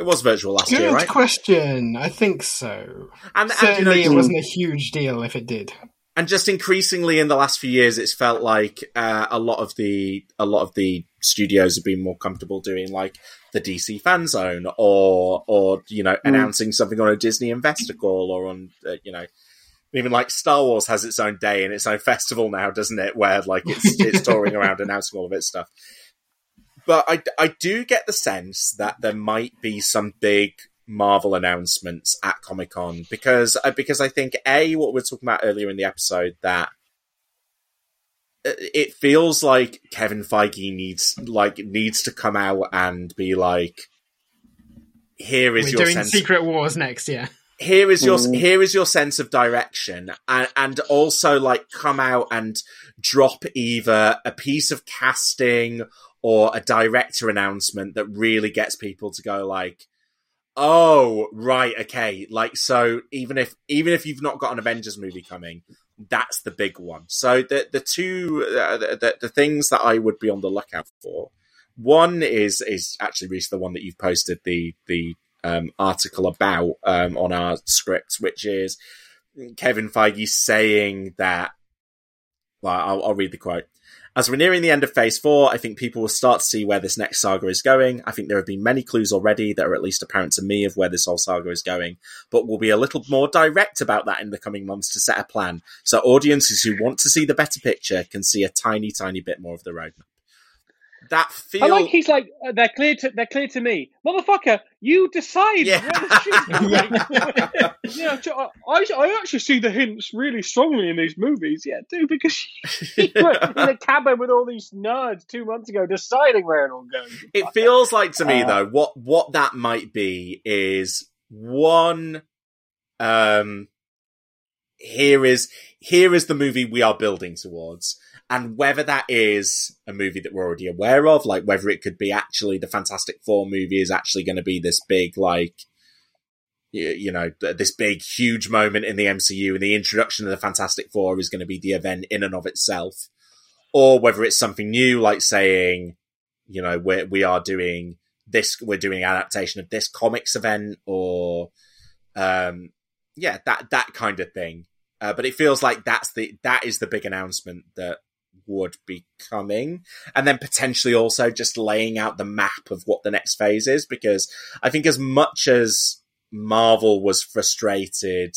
It was virtual last Good year, right? question. I think so. And, and you Certainly, know, it wasn't a huge deal if it did. and just increasingly in the last few years, it's felt like uh, a lot of the a lot of the studios have been more comfortable doing like the DC fan zone or or you know announcing something on a Disney investor call or on uh, you know Even like Star Wars has its own day and its own festival now, doesn't it? Where like it's it's touring around announcing all of its stuff. But I I do get the sense that there might be some big Marvel announcements at Comic Con because uh, because I think a what we were talking about earlier in the episode that uh, it feels like Kevin Feige needs like needs to come out and be like, here is We're your doing sense. Secret Wars next year. Here is your Mm. here is your sense of direction, and and also like come out and drop either a piece of casting or a director announcement that really gets people to go like, oh right, okay, like so even if even if you've not got an Avengers movie coming, that's the big one. So the the two uh, the, the things that I would be on the lookout for. One is is actually Reese, the one that you've posted the the um, article about um, on our scripts, which is Kevin Feige saying that. Well, I'll, I'll read the quote. As we're nearing the end of Phase 4, I think people will start to see where this next saga is going. I think there have been many clues already that are at least apparent to me of where this whole saga is going, but we'll be a little more direct about that in the coming months to set a plan, so audiences who want to see the better picture can see a tiny, tiny bit more of the roadmap. That I like he's like uh, they're clear to they're clear to me, motherfucker. You decide Yeah. where the shit. yeah, I, I actually see the hints really strongly in these movies. Yeah, do because you were in a cabin with all these nerds two months ago deciding where it all goes. it feels like to me Uh, though what what that might be is one um here is here is the movie we are building towards and whether that is a movie that we're already aware of like whether it could be actually the fantastic four movie is actually going to be this big like y- you know this big huge moment in the MCU and the introduction of the fantastic four is going to be the event in and of itself. Or whether it's something new like saying you know we're, we are doing this we're doing adaptation of this comics event or um yeah that that kind of thing. Uh, but it feels like that's the that is the big announcement that would be coming and then potentially also just laying out the map of what the next phase is because i think as much as marvel was frustrated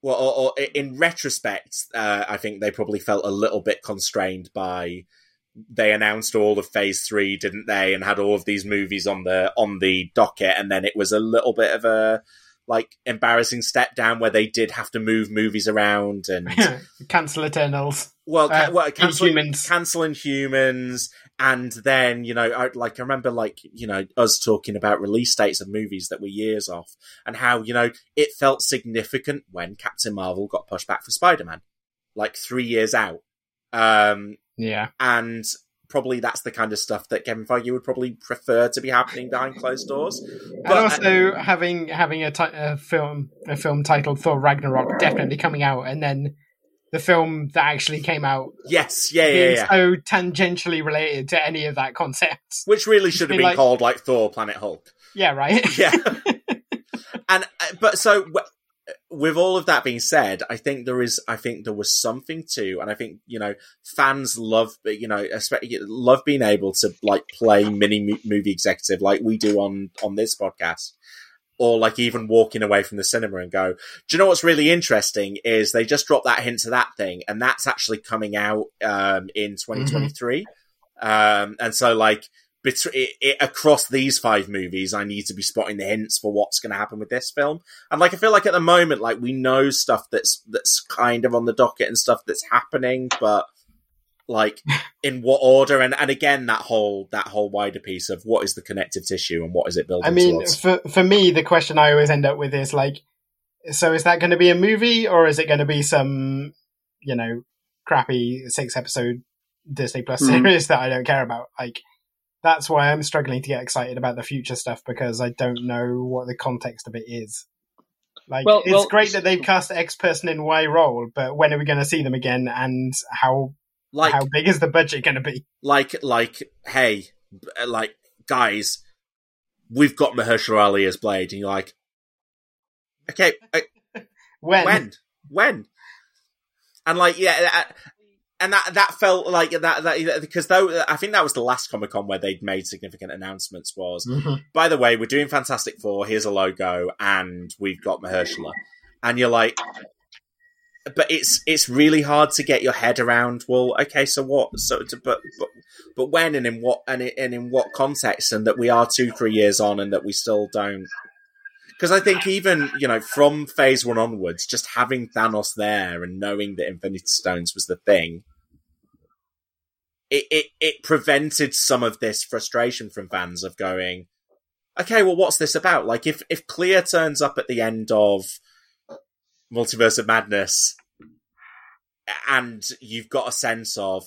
well or, or in retrospect uh, i think they probably felt a little bit constrained by they announced all of phase three, didn't they? And had all of these movies on the on the docket, and then it was a little bit of a like embarrassing step down where they did have to move movies around and Cancel Eternals. well, ca- Uh, well canceling, Inhumans. canceling humans, and then you know, I, like I remember, like you know, us talking about release dates of movies that were years off, and how you know it felt significant when Captain Marvel got pushed back for Spider Man, like three years out. Um, Yeah. and probably that's the kind of stuff that Kevin Feige would probably prefer to be happening behind closed doors. and But- uh, also having having a, film a film titled Thor Ragnarok definitely coming out, and then the film that actually came out yes, yeah, yeah, yeah. so tangentially related to any of that concept. Which really should have been like- called like Thor: Planet Hulk. Yeah, right. Yeah, and uh, but so with all of that being said, I think there is, I think there was something to, and I think you know fans love, you know, especially love being able to like play mini movie executive like we do on on this podcast. Or like even walking away from the cinema and go, do you know what's really interesting is they just dropped that hint to that thing, and that's actually coming out um, in 2023. Um, and so like bet- it, it, across these five movies, I need to be spotting the hints for what's going to happen with this film. And like I feel like at the moment, like we know stuff that's that's kind of on the docket and stuff that's happening, but like in what order? And and again, that whole that whole wider piece of what is the connective tissue and what is it building I mean, towards? for for me, the question I always end up with is like, so is that going to be a movie or is it going to be some, you know, crappy six episode Disney Plus Mhm. series that I don't care about? Like, that's why I'm struggling to get excited about the future stuff because I don't know what the context of it is. Like, Well- it's well- great that they've cast X person in Y role, but when are we going to see them again? And how like how big is the budget going to be? like like hey like guys we've got Mahershala Ali as Blade and you're like okay uh, When? when when and like yeah and that that felt like that that because though I think that was the last Comic Con where they'd made significant announcements was Mhm. by the way we're doing Fantastic Four here's a logo and we've got Mahershala and you're like but it's it's really hard to get your head around. Well, okay, so what? So, to, but but but when and in what and in, and in what context? And that we are two three years on, and that we still don't. Because I think even you know from Phase One onwards, just having Thanos there and knowing that Infinity Stones was the thing, it it, it prevented some of this frustration from fans of going, okay, well, what's this about? Like if if Clea turns up at the end of Multiverse of Madness, and you've got a sense of,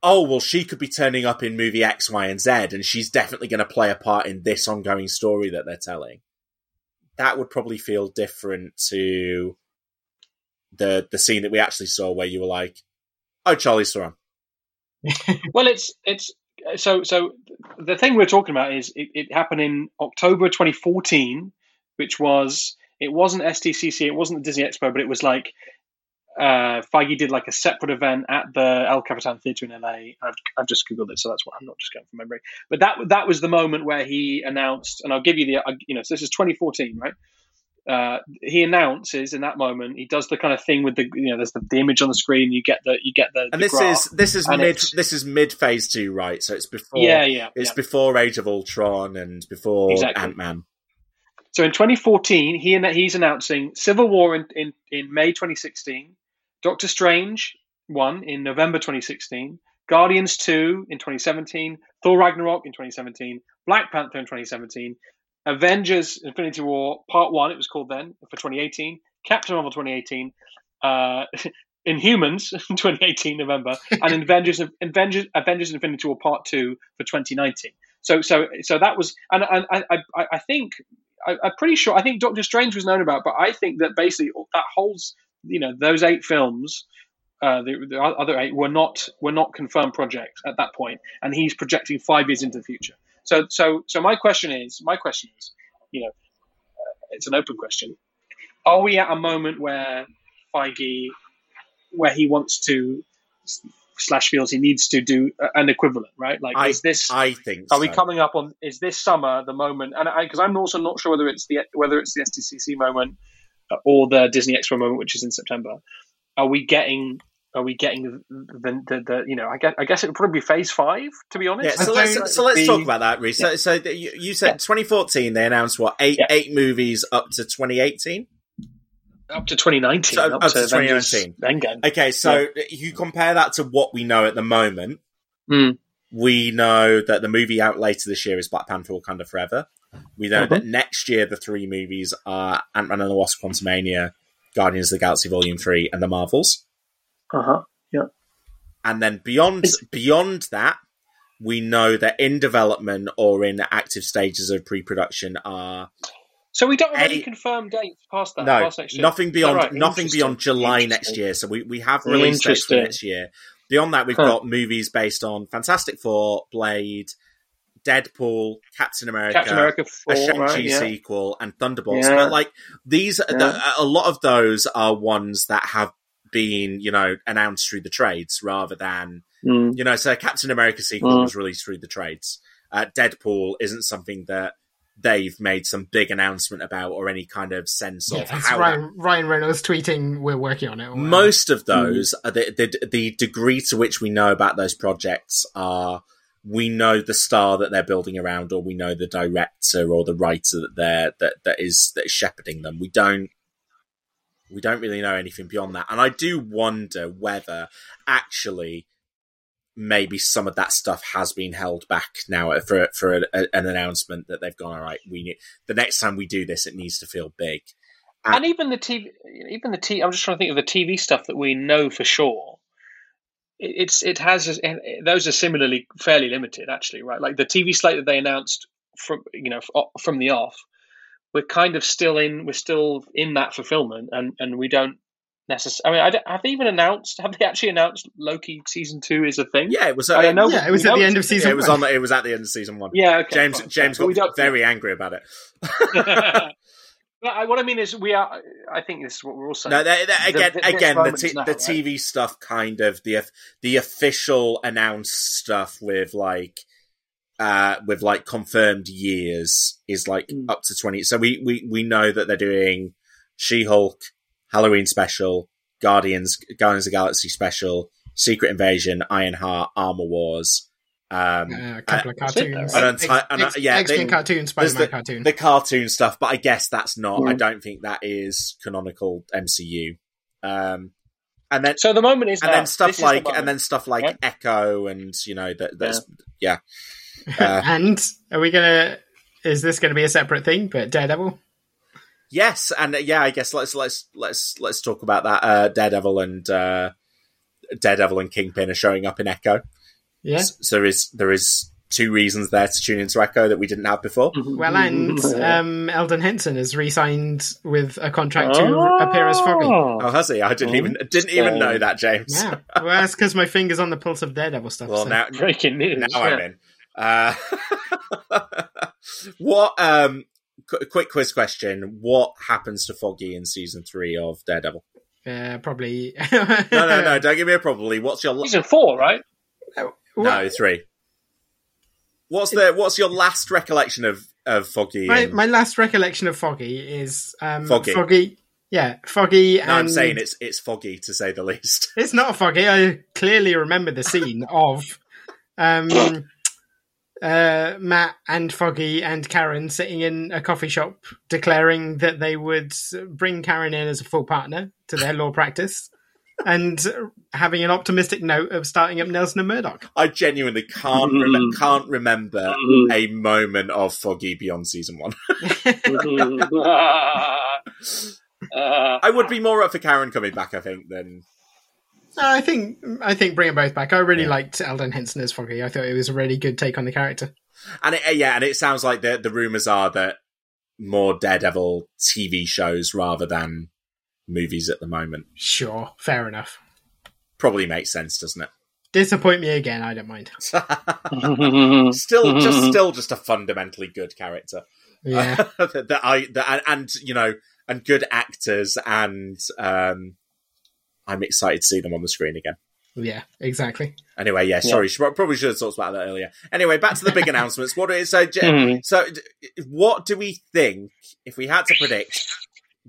oh, well, she could be turning up in movie X, Y, and Z, and she's definitely going to play a part in this ongoing story that they're telling. That would probably feel different to the the scene that we actually saw, where you were like, "Oh, Charlize Theron." well, it's it's so so. The thing we're talking about is it, it happened in October 2014, which was it wasn't SDCC, it wasn't the Disney Expo, but it was like uh, Feige did like a separate event at the El Capitan Theatre in LA. I've, I've just googled it, so that's what I'm not just going from memory. But that that was the moment where he announced, and I'll give you the you know so this is 2014, right? Uh, he announces in that moment he does the kind of thing with the you know there's the, the image on the screen you get the you get the and the this graph, is this is mid this is mid phase two right so it's before Yeah, yeah, it's yeah. before age of ultron and before Exactly. ant-man So in 2014, he he's announcing Civil War in, in, in May 2016, Doctor Strange 1 in November 2016, Guardians 2 in 2017, Thor Ragnarok in 2017, Black Panther in 2017, Avengers Infinity War Part 1, it was called then, for 2018, Captain Marvel 2018, uh, Inhumans 2018 November, and Avengers Avengers Avengers Infinity War Part 2 for 2019. So so so that was and, and I, I I think I, I'm pretty sure. I think Doctor Strange was known about, but I think that basically that holds, you know, those eight films, uh, the, the other eight were not were not confirmed projects at that point, and he's projecting five years into the future. So, so, so my question is, my question is, you know, uh, it's an open question. Are we at a moment where Feige, where he wants to slash feels he needs to do an equivalent, right? Like, I, is this I think are we coming up on? Is this summer the moment? And because I'm also not sure whether it's the whether it's the SDCC moment uh, or the Disney Expo moment, which is in September. Are we getting? Are we getting the the, the you know? I guess I guess it would probably be Phase Five. To be honest, Yeah, so let's don't- so let's talk about that, Reese. So, so you, you said 2014 they announced what eight Yeah. eight movies up to 2018. up to 2019. So, up to Avengers 2019. Endgame. Okay, so you compare that to what we know at the moment. Mm. We know that the movie out later this year is Black Panther: Wakanda Forever. We know that next year the three movies are Ant Man and the Wasp: Quantumania, Guardians of the Galaxy Volume Three, and the Marvels. Uh huh. Yeah. And then beyond Is- beyond that, we know that in development or in active stages of pre-production are So we don't have any Eight- confirmed dates past that. no past next year. nothing beyond right? nothing beyond July next year. So we, we have release dates for Interesting. next year. Beyond that, we've Huh. got movies based on Fantastic Four, Blade, Deadpool, Captain America, Captain America a Shang-Chi right? Yeah. sequel, and Thunderbolts. Yeah. But like these, Yeah. the, a lot of those are ones that have been, you know, announced through the trades rather than, Mm. you know, so Captain America sequel Mm. was released through the trades. Uh, Deadpool isn't something that they've made some big announcement about or any kind of sense Yeah, of it's how that Ryan, Ryan Reynolds tweeting, "We're working on it." or most of those, are the, the the degree to which we know about those projects are we know the star that they're building around, or we know the director or the writer that they're that that is that is shepherding them. We don't we don't really know anything beyond that, and I do wonder whether actually maybe some of that stuff has been held back now for for a, a- an announcement that they've gone all right. We need the next time we do this, it needs to feel big. and even the TV, even the T. I'm just trying to think of the TV stuff that we know for sure. It- It's it has those are similarly fairly limited actually, right? Like the TV slate that they announced from you know from the off, we're kind of still in we're still in that fulfillment, and and we don't necessarily. I mean, I don't- have they even announced? Have they actually announced Loki season two is a thing? Yeah, it was. I uh, know. Yeah, it was at the end of season it was one. on. It was at the end of season one. Yeah, okay, James fine, James fine. Got very angry about it. I, what I mean is, we are. I think this is what we're all saying. No, they, they- The- again, the- this again, the, t- now, the right? TV stuff, kind of the the official announced stuff with like, uh, with like confirmed years is like Mm. up to twenty. So we we we know that they're doing She Hulk, Halloween special, Guardians, Guardians of the Galaxy special, Secret Invasion, Ironheart, Armor Wars. Um, Uh, a couple of cartoons. though, right? And X- and, uh, X- yeah, X-Men they- cartoon, Spider-Man the, cartoon. the cartoon stuff, but I guess that's not. I don't think that is canonical MCU. Um, and then So the moment is and now. then stuff This is the like and then stuff like Yep. Echo and you know that that's yeah. Uh, and are we gonna? Is this going to be a separate thing? But Daredevil. yes, and uh, yeah, I guess let's let's let's let's talk about that. Uh, Daredevil and uh, Daredevil and Kingpin are showing up in Echo. Yeah. So there is there is two reasons there to tune into Echo that we didn't have before. Well, and um, Elden Henson has re-signed with a contract to appear as Foggy. Oh, has he? I didn't even didn't even know that, James. Yeah. Well, that's because my finger's on the pulse of Daredevil stuff. Well, so- now breaking news. now I'm in. Uh, what? Um, qu- quick quiz question: What happens to Foggy in season three of Daredevil? uh, probably. No, no, no. Don't give me a probably. What's your la- Season four, right? no three? What's the What's your last recollection of of Foggy? My, and- my last recollection of Foggy is um, Foggy. Foggy. Yeah, Foggy. no, and I'm saying it's it's foggy to say the least. It's not Foggy. I clearly remember the scene of um, uh, Matt and Foggy and Karen sitting in a coffee shop declaring that they would bring Karen in as a full partner to their law practice and having an optimistic note of starting up Nelson and Murdock. I genuinely can't Mm. rem- can't remember a moment of Foggy beyond season one. Uh, I would be more up for Karen coming back, I think, than I think I think bring them both back. I really liked Elden Henson as Foggy. I thought it was a really good take on the character. And it, uh, yeah, and it sounds like the the rumors are that more Daredevil TV shows rather than movies at the moment. Sure, fair enough. Probably makes sense, doesn't it? Disappoint me again, I don't mind. still, just still, just a fundamentally good character. Yeah. that, that I that, and, and you know, and good actors, and um, I'm excited to see them on the screen again. Yeah, exactly. Anyway, yeah, sorry, should, probably should have talked about that earlier. Anyway, back to the big announcements. What is so? J- Mhm. So, what do we think? If we had to predict,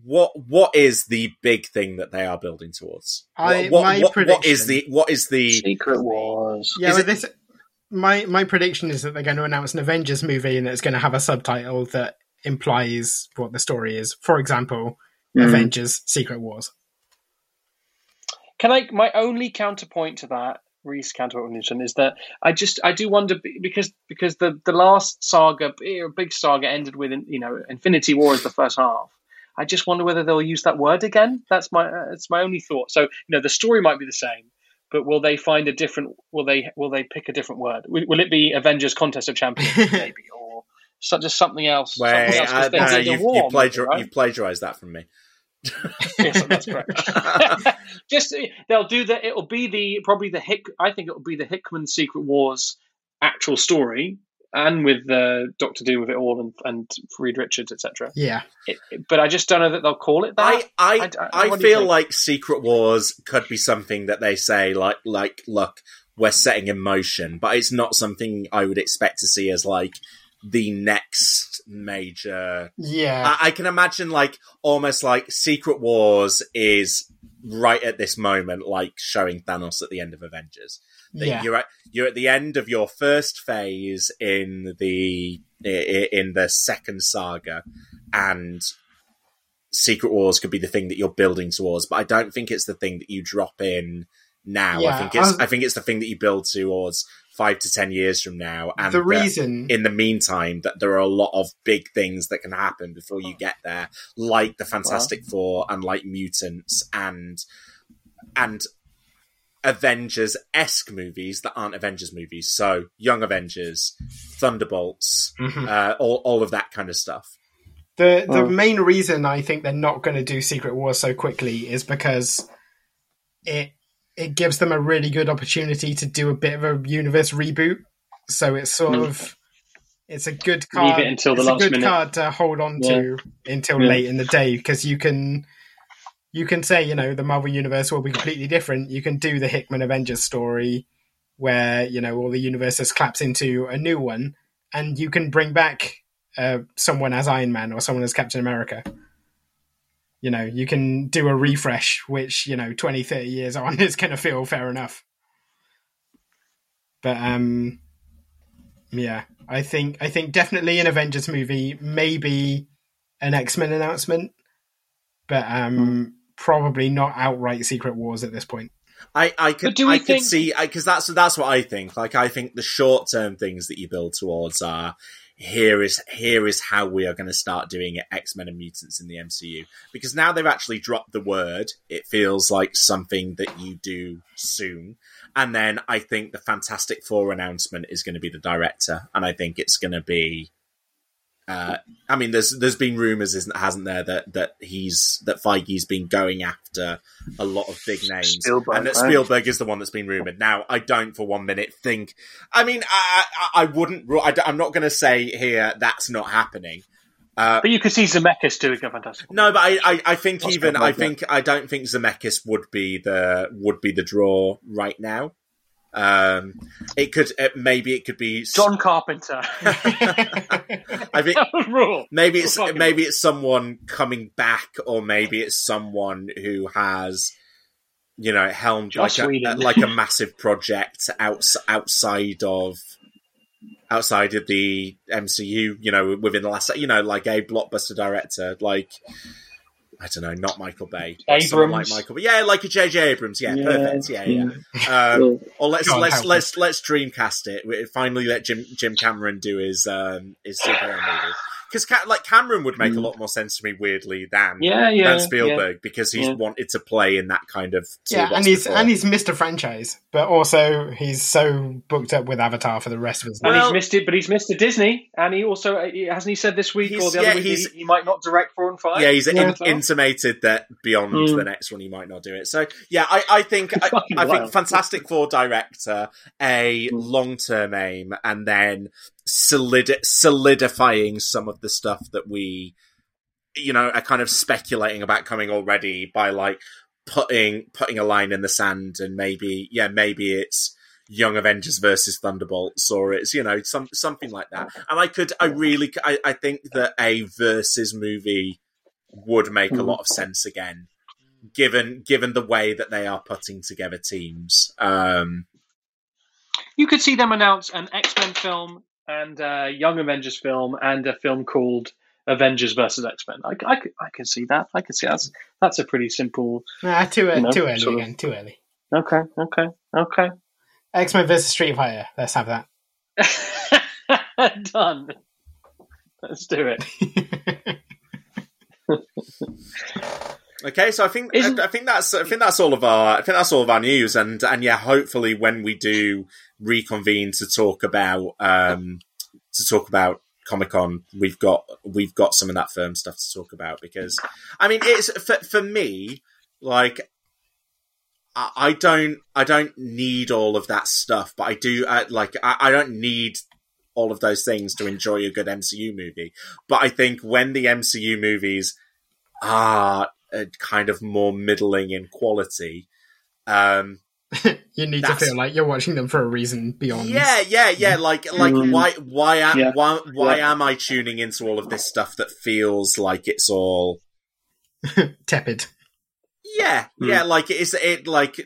what what is the big thing that they are building towards? I- what, what, my what- what is the what is the Secret Wars. Yeah, Is it- this my my prediction is that they're going to announce an Avengers movie and it's going to have a subtitle that implies what the story is. For example, Avengers: Secret Wars. Can I? My only counterpoint to that, Reese counterpoint Newton, is that I just I do wonder because because the the last saga, eh, big saga, ended with you know Infinity War as the first half. I just wonder whether they'll use that word again. That's my uh, that's my only thought. So you know the story might be the same, but will they find a different? Will they will they pick a different word? Will, will it be Avengers Contest of Champions maybe or so, just something else? Wait, something else, 'cause uh, no, you've, you've, plagiar- right? you've plagiarized that from me. yes, that's correct. Just they'll do that. It'll be the probably the Hick. I think it'll be the Hickman Secret Wars actual story, and with uh, Doctor Doom with it all, and, and Reed Richards, etc. Yeah, But I just don't know that they'll call it I that. I, I- I, I- what do you feel like Secret Wars could be something that they say like like look we're setting in motion, but it's not something I would expect to see as like the next major. yeah, I, I can imagine like almost like Secret Wars is right at this moment, like showing Thanos at the end of Avengers. That yeah. You're at you're at the end of your first phase in the in the second saga, and Secret Wars could be the thing that you're building towards. But I don't think it's the thing that you drop in now. I think it's I- I think it's the thing that you build towards five to ten years from now. And the reason, in the meantime that there are a lot of big things that can happen before you get there, like the Fantastic Four and like mutants and and Avengers esque movies that aren't Avengers movies. So Young Avengers, Thunderbolts, Mhm. uh, all all of that kind of stuff. the the main reason I think they're not going to do Secret War so quickly is because it it gives them a really good opportunity to do a bit of a universe reboot. So it's sort of it's a good Hmm. Leave card. it until the it's last a good minute. card to hold on to until Yeah. late in the day because you can you can say you know the Marvel universe will be completely different. You can do the Hickman Avengers story where you know all the universes collapse into a new one, and you can bring back uh, someone as Iron Man or someone as Captain America. You know, you can do a refresh, which, you know, 20, 30 years on is going to feel fair enough. But, um, yeah, I think, I think definitely an Avengers movie, maybe an X-Men announcement, but, um, probably not outright Secret Wars at this point. I, I could But do we I could see because that's that's what I think. Like I think the short term things that you build towards are here is here is how we are going to start doing it X Men and mutants in the MCU because now they've actually dropped the word. It feels like something that you do soon. And then I think the Fantastic Four announcement is going to be the director, and I think it's going to be. Uh, I mean, there's there's been rumors, isn't hasn't there, that that he's that Feige's been going after a lot of big names, Spielberg, and that right? Spielberg is the one that's been rumored. Now, I don't for one minute think. I mean, I I, I wouldn't. I, am not going to say here that's not happening. Uh, But you could see Zemeckis doing a fantastic. no, but I, I, I think even I think I don't think Zemeckis would be the would be the draw right now. Um, it could uh, maybe it could be John Carpenter. I think rule. maybe it's Fucking- maybe it's someone coming back, or maybe it's someone who has, you know, helmed like a, like a massive project outs, outside of outside of the MCU. You know, within the last, you know, like a blockbuster director, like. I don't know, not Michael Bay. but someone like Abrams. Michael Bay. Yeah, like a JJ Abrams. Yeah, Yeah, perfect. Yeah, yeah. yeah. Um, or let's God let's let's let's Dreamcast it. We finally let Jim Jim Cameron do his um his superhero movie because like Cameron would make a lot more sense to me weirdly than Mm. Yeah, yeah, than Spielberg because he's yeah. wanted to play in that kind of yeah, and he's before. and he's Mr. Franchise, but also he's so booked up with Avatar for the rest of his life. Well- he's missed it, but he's missed a Disney, and he also uh, hasn't he said this week or the other week he, he might not direct four and five. yeah, he's Yeah. in, intimated that beyond Mm. the next one he might not do it. So yeah, I, I think I, I think. Fantastic Four director, a Mm. long term aim, and then solid, solidifying some of the stuff that we, you know, are kind of speculating about coming already by like putting putting a line in the sand and maybe yeah maybe it's Young Avengers versus Thunderbolts, or it's you know some something like that. And I could, I really, I, I think that a versus movie would make a lot of sense again, given given the way that they are putting together teams. Um, You could see them announce an X Men film and a Young Avengers film and a film called Avengers versus X Men. I, I, I can see that. I can see that's that's a pretty simple. Nah, too, You know, too early sort of- again. Too early. Okay, okay, okay. X Men versus Street Fighter. Let's have that. Done. Let's do it. Okay, so I think I, Isn't- I think that's I think that's all of our I think that's all of our news, and and yeah, hopefully when we do reconvene to talk about um to talk about Comic Con, we've got we've got some of that firm stuff to talk about because I mean it's for for me like I, I don't I don't need all of that stuff, but I do I, like I, I don't need all of those things to enjoy a good MCU movie. But I think when the MCU movies are uh, kind of more middling in quality. Um, You need to feel like you're watching them for a reason beyond. yeah, yeah, yeah. Like, like, Mm. why, why, am, Yeah. why, why Yeah. am I tuning into all of this stuff that feels like it's all? tepid. Yeah, Mm. yeah. Like, it's it like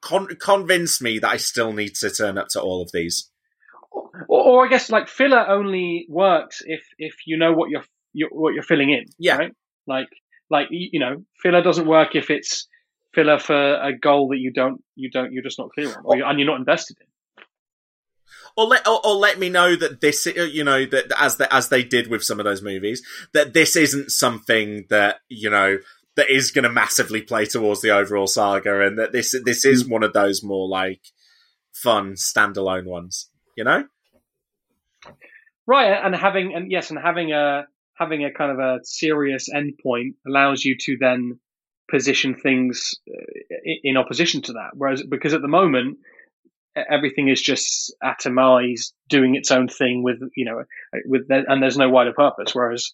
con- convince me that I still need to turn up to all of these. or, or I guess like filler only works if if you know what you're, you're what you're filling in. Yeah. Right? Like like you know filler doesn't work if it's filler for a goal that you don't you don't you're just not clear on or you, and you're not invested in. or let or, or let me know that this uh, you know that as the, as they did with some of those movies that this isn't something that you know that is going to massively play towards the overall saga and that this this is one of those more like fun standalone ones you know? Right, and having and yes, and having a having a kind of a serious endpoint allows you to then position things uh, in opposition to that. Whereas because at the moment everything is just atomized, doing its own thing with you know with the, and there's no wider purpose. Whereas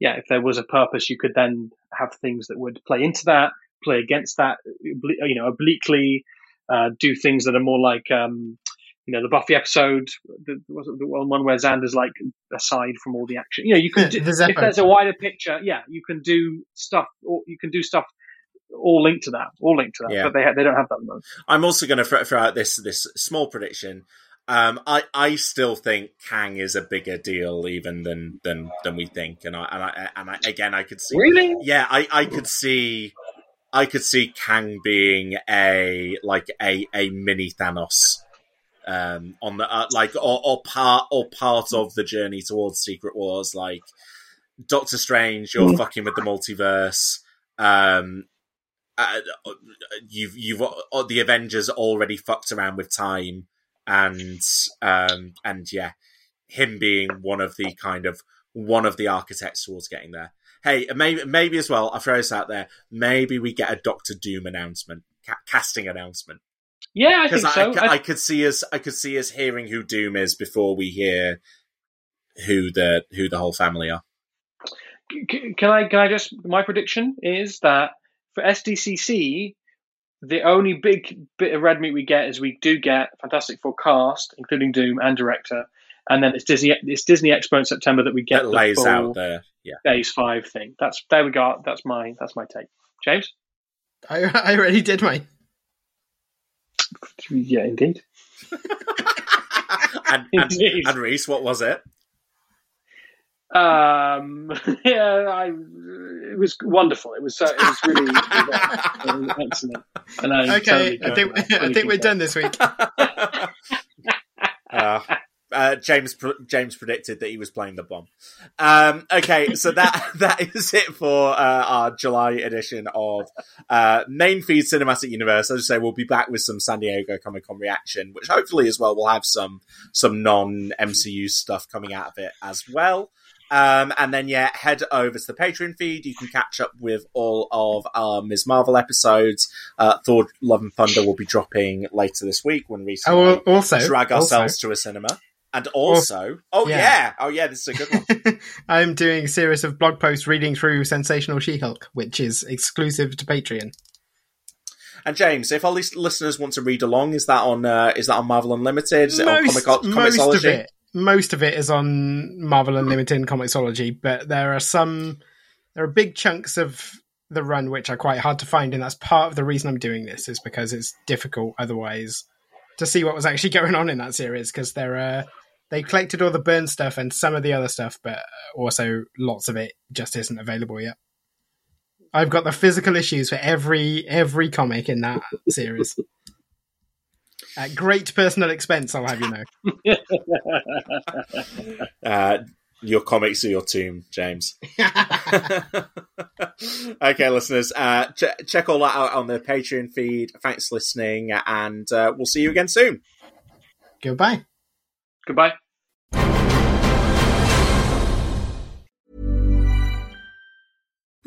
yeah, if there was a purpose, you could then have things that would play into that, play against that, you know, obliquely, uh, do things that are more like um, you know, the Buffy episode, the, was it the one where Xander's like aside from all the action. You know, you can do, The if there's a wider picture, yeah, you can do stuff, or you can do stuff all linked to that, all linked to that. Yeah. But they ha- they don't have that at the moment. I'm also going to throw, throw out this this small prediction. Um, I I still think Kang is a bigger deal even than than than we think, and I and I and I, again I could see Really? yeah I I could see I could see Kang being a like a a mini Thanos. Um, on the uh, like, or, or part or part of the journey towards Secret Wars, like Doctor Strange, you're fucking with the multiverse. Um, uh, you've you've uh, the Avengers already fucked around with time, and um, and yeah, him being one of the kind of one of the architects towards getting there. Hey, maybe maybe as well. I throw this out there. Maybe we get a Doctor Doom announcement, ca- casting announcement, Yeah, I because think I, so. I, I- could see us. I could see us hearing who Doom is before we hear who the who the whole family are. Can I can I just my prediction is that for SDCC the only big bit of red meat we get is we do get Fantastic Four cast, including Doom and director, and then it's Disney it's Disney Expo in September that we get That the lays full out the yeah. Phase Five thing. That's there we go. That's my that's my take. James. I, I already did mine. Yeah, indeed. and, and, Indeed. and Reese, what was it? Um, yeah, I, it was wonderful. It was so, it was really it was excellent. And I Okay, totally I think. I think we're concur. done this week. Uh, uh, James James predicted that he was playing the bomb. Um, okay, so that that is it for uh, our July edition of uh, Main Feed Cinematic Universe. As I say, we'll be back with some San Diego Comic Con reaction, which hopefully as well we'll have some some non MCU stuff coming out of it as well. Um, and then yeah, head over to the Patreon feed. You can catch up with all of our Ms. Marvel episodes. Uh, Thor: Love and Thunder will be dropping later this week when we Oh, also, drag also- ourselves to a cinema. And also, oh yeah. Yeah. oh yeah, this is a good one. I'm doing a series of blog posts reading through Sensational She-Hulk, which is exclusive to Patreon. and James, if our lis- listeners want to read along, is that on uh, is that on Marvel Unlimited? Is it on most, Comic most of it, most of it is on Marvel Unlimited and Comixology, but there are some, there are big chunks of the run which are quite hard to find, and that's part of the reason I'm doing this is because it's difficult otherwise to see what was actually going on in that series because there are they collected all the Byrne stuff and some of the other stuff, but also lots of it just isn't available yet. I've got the physical issues for every every comic in that series. At great personal expense, I'll have you know. Uh, your comics are your tomb, James. okay, listeners, uh, ch- check all that out on the Patreon feed. Thanks for listening, and uh, we'll see you again soon. Goodbye. Goodbye.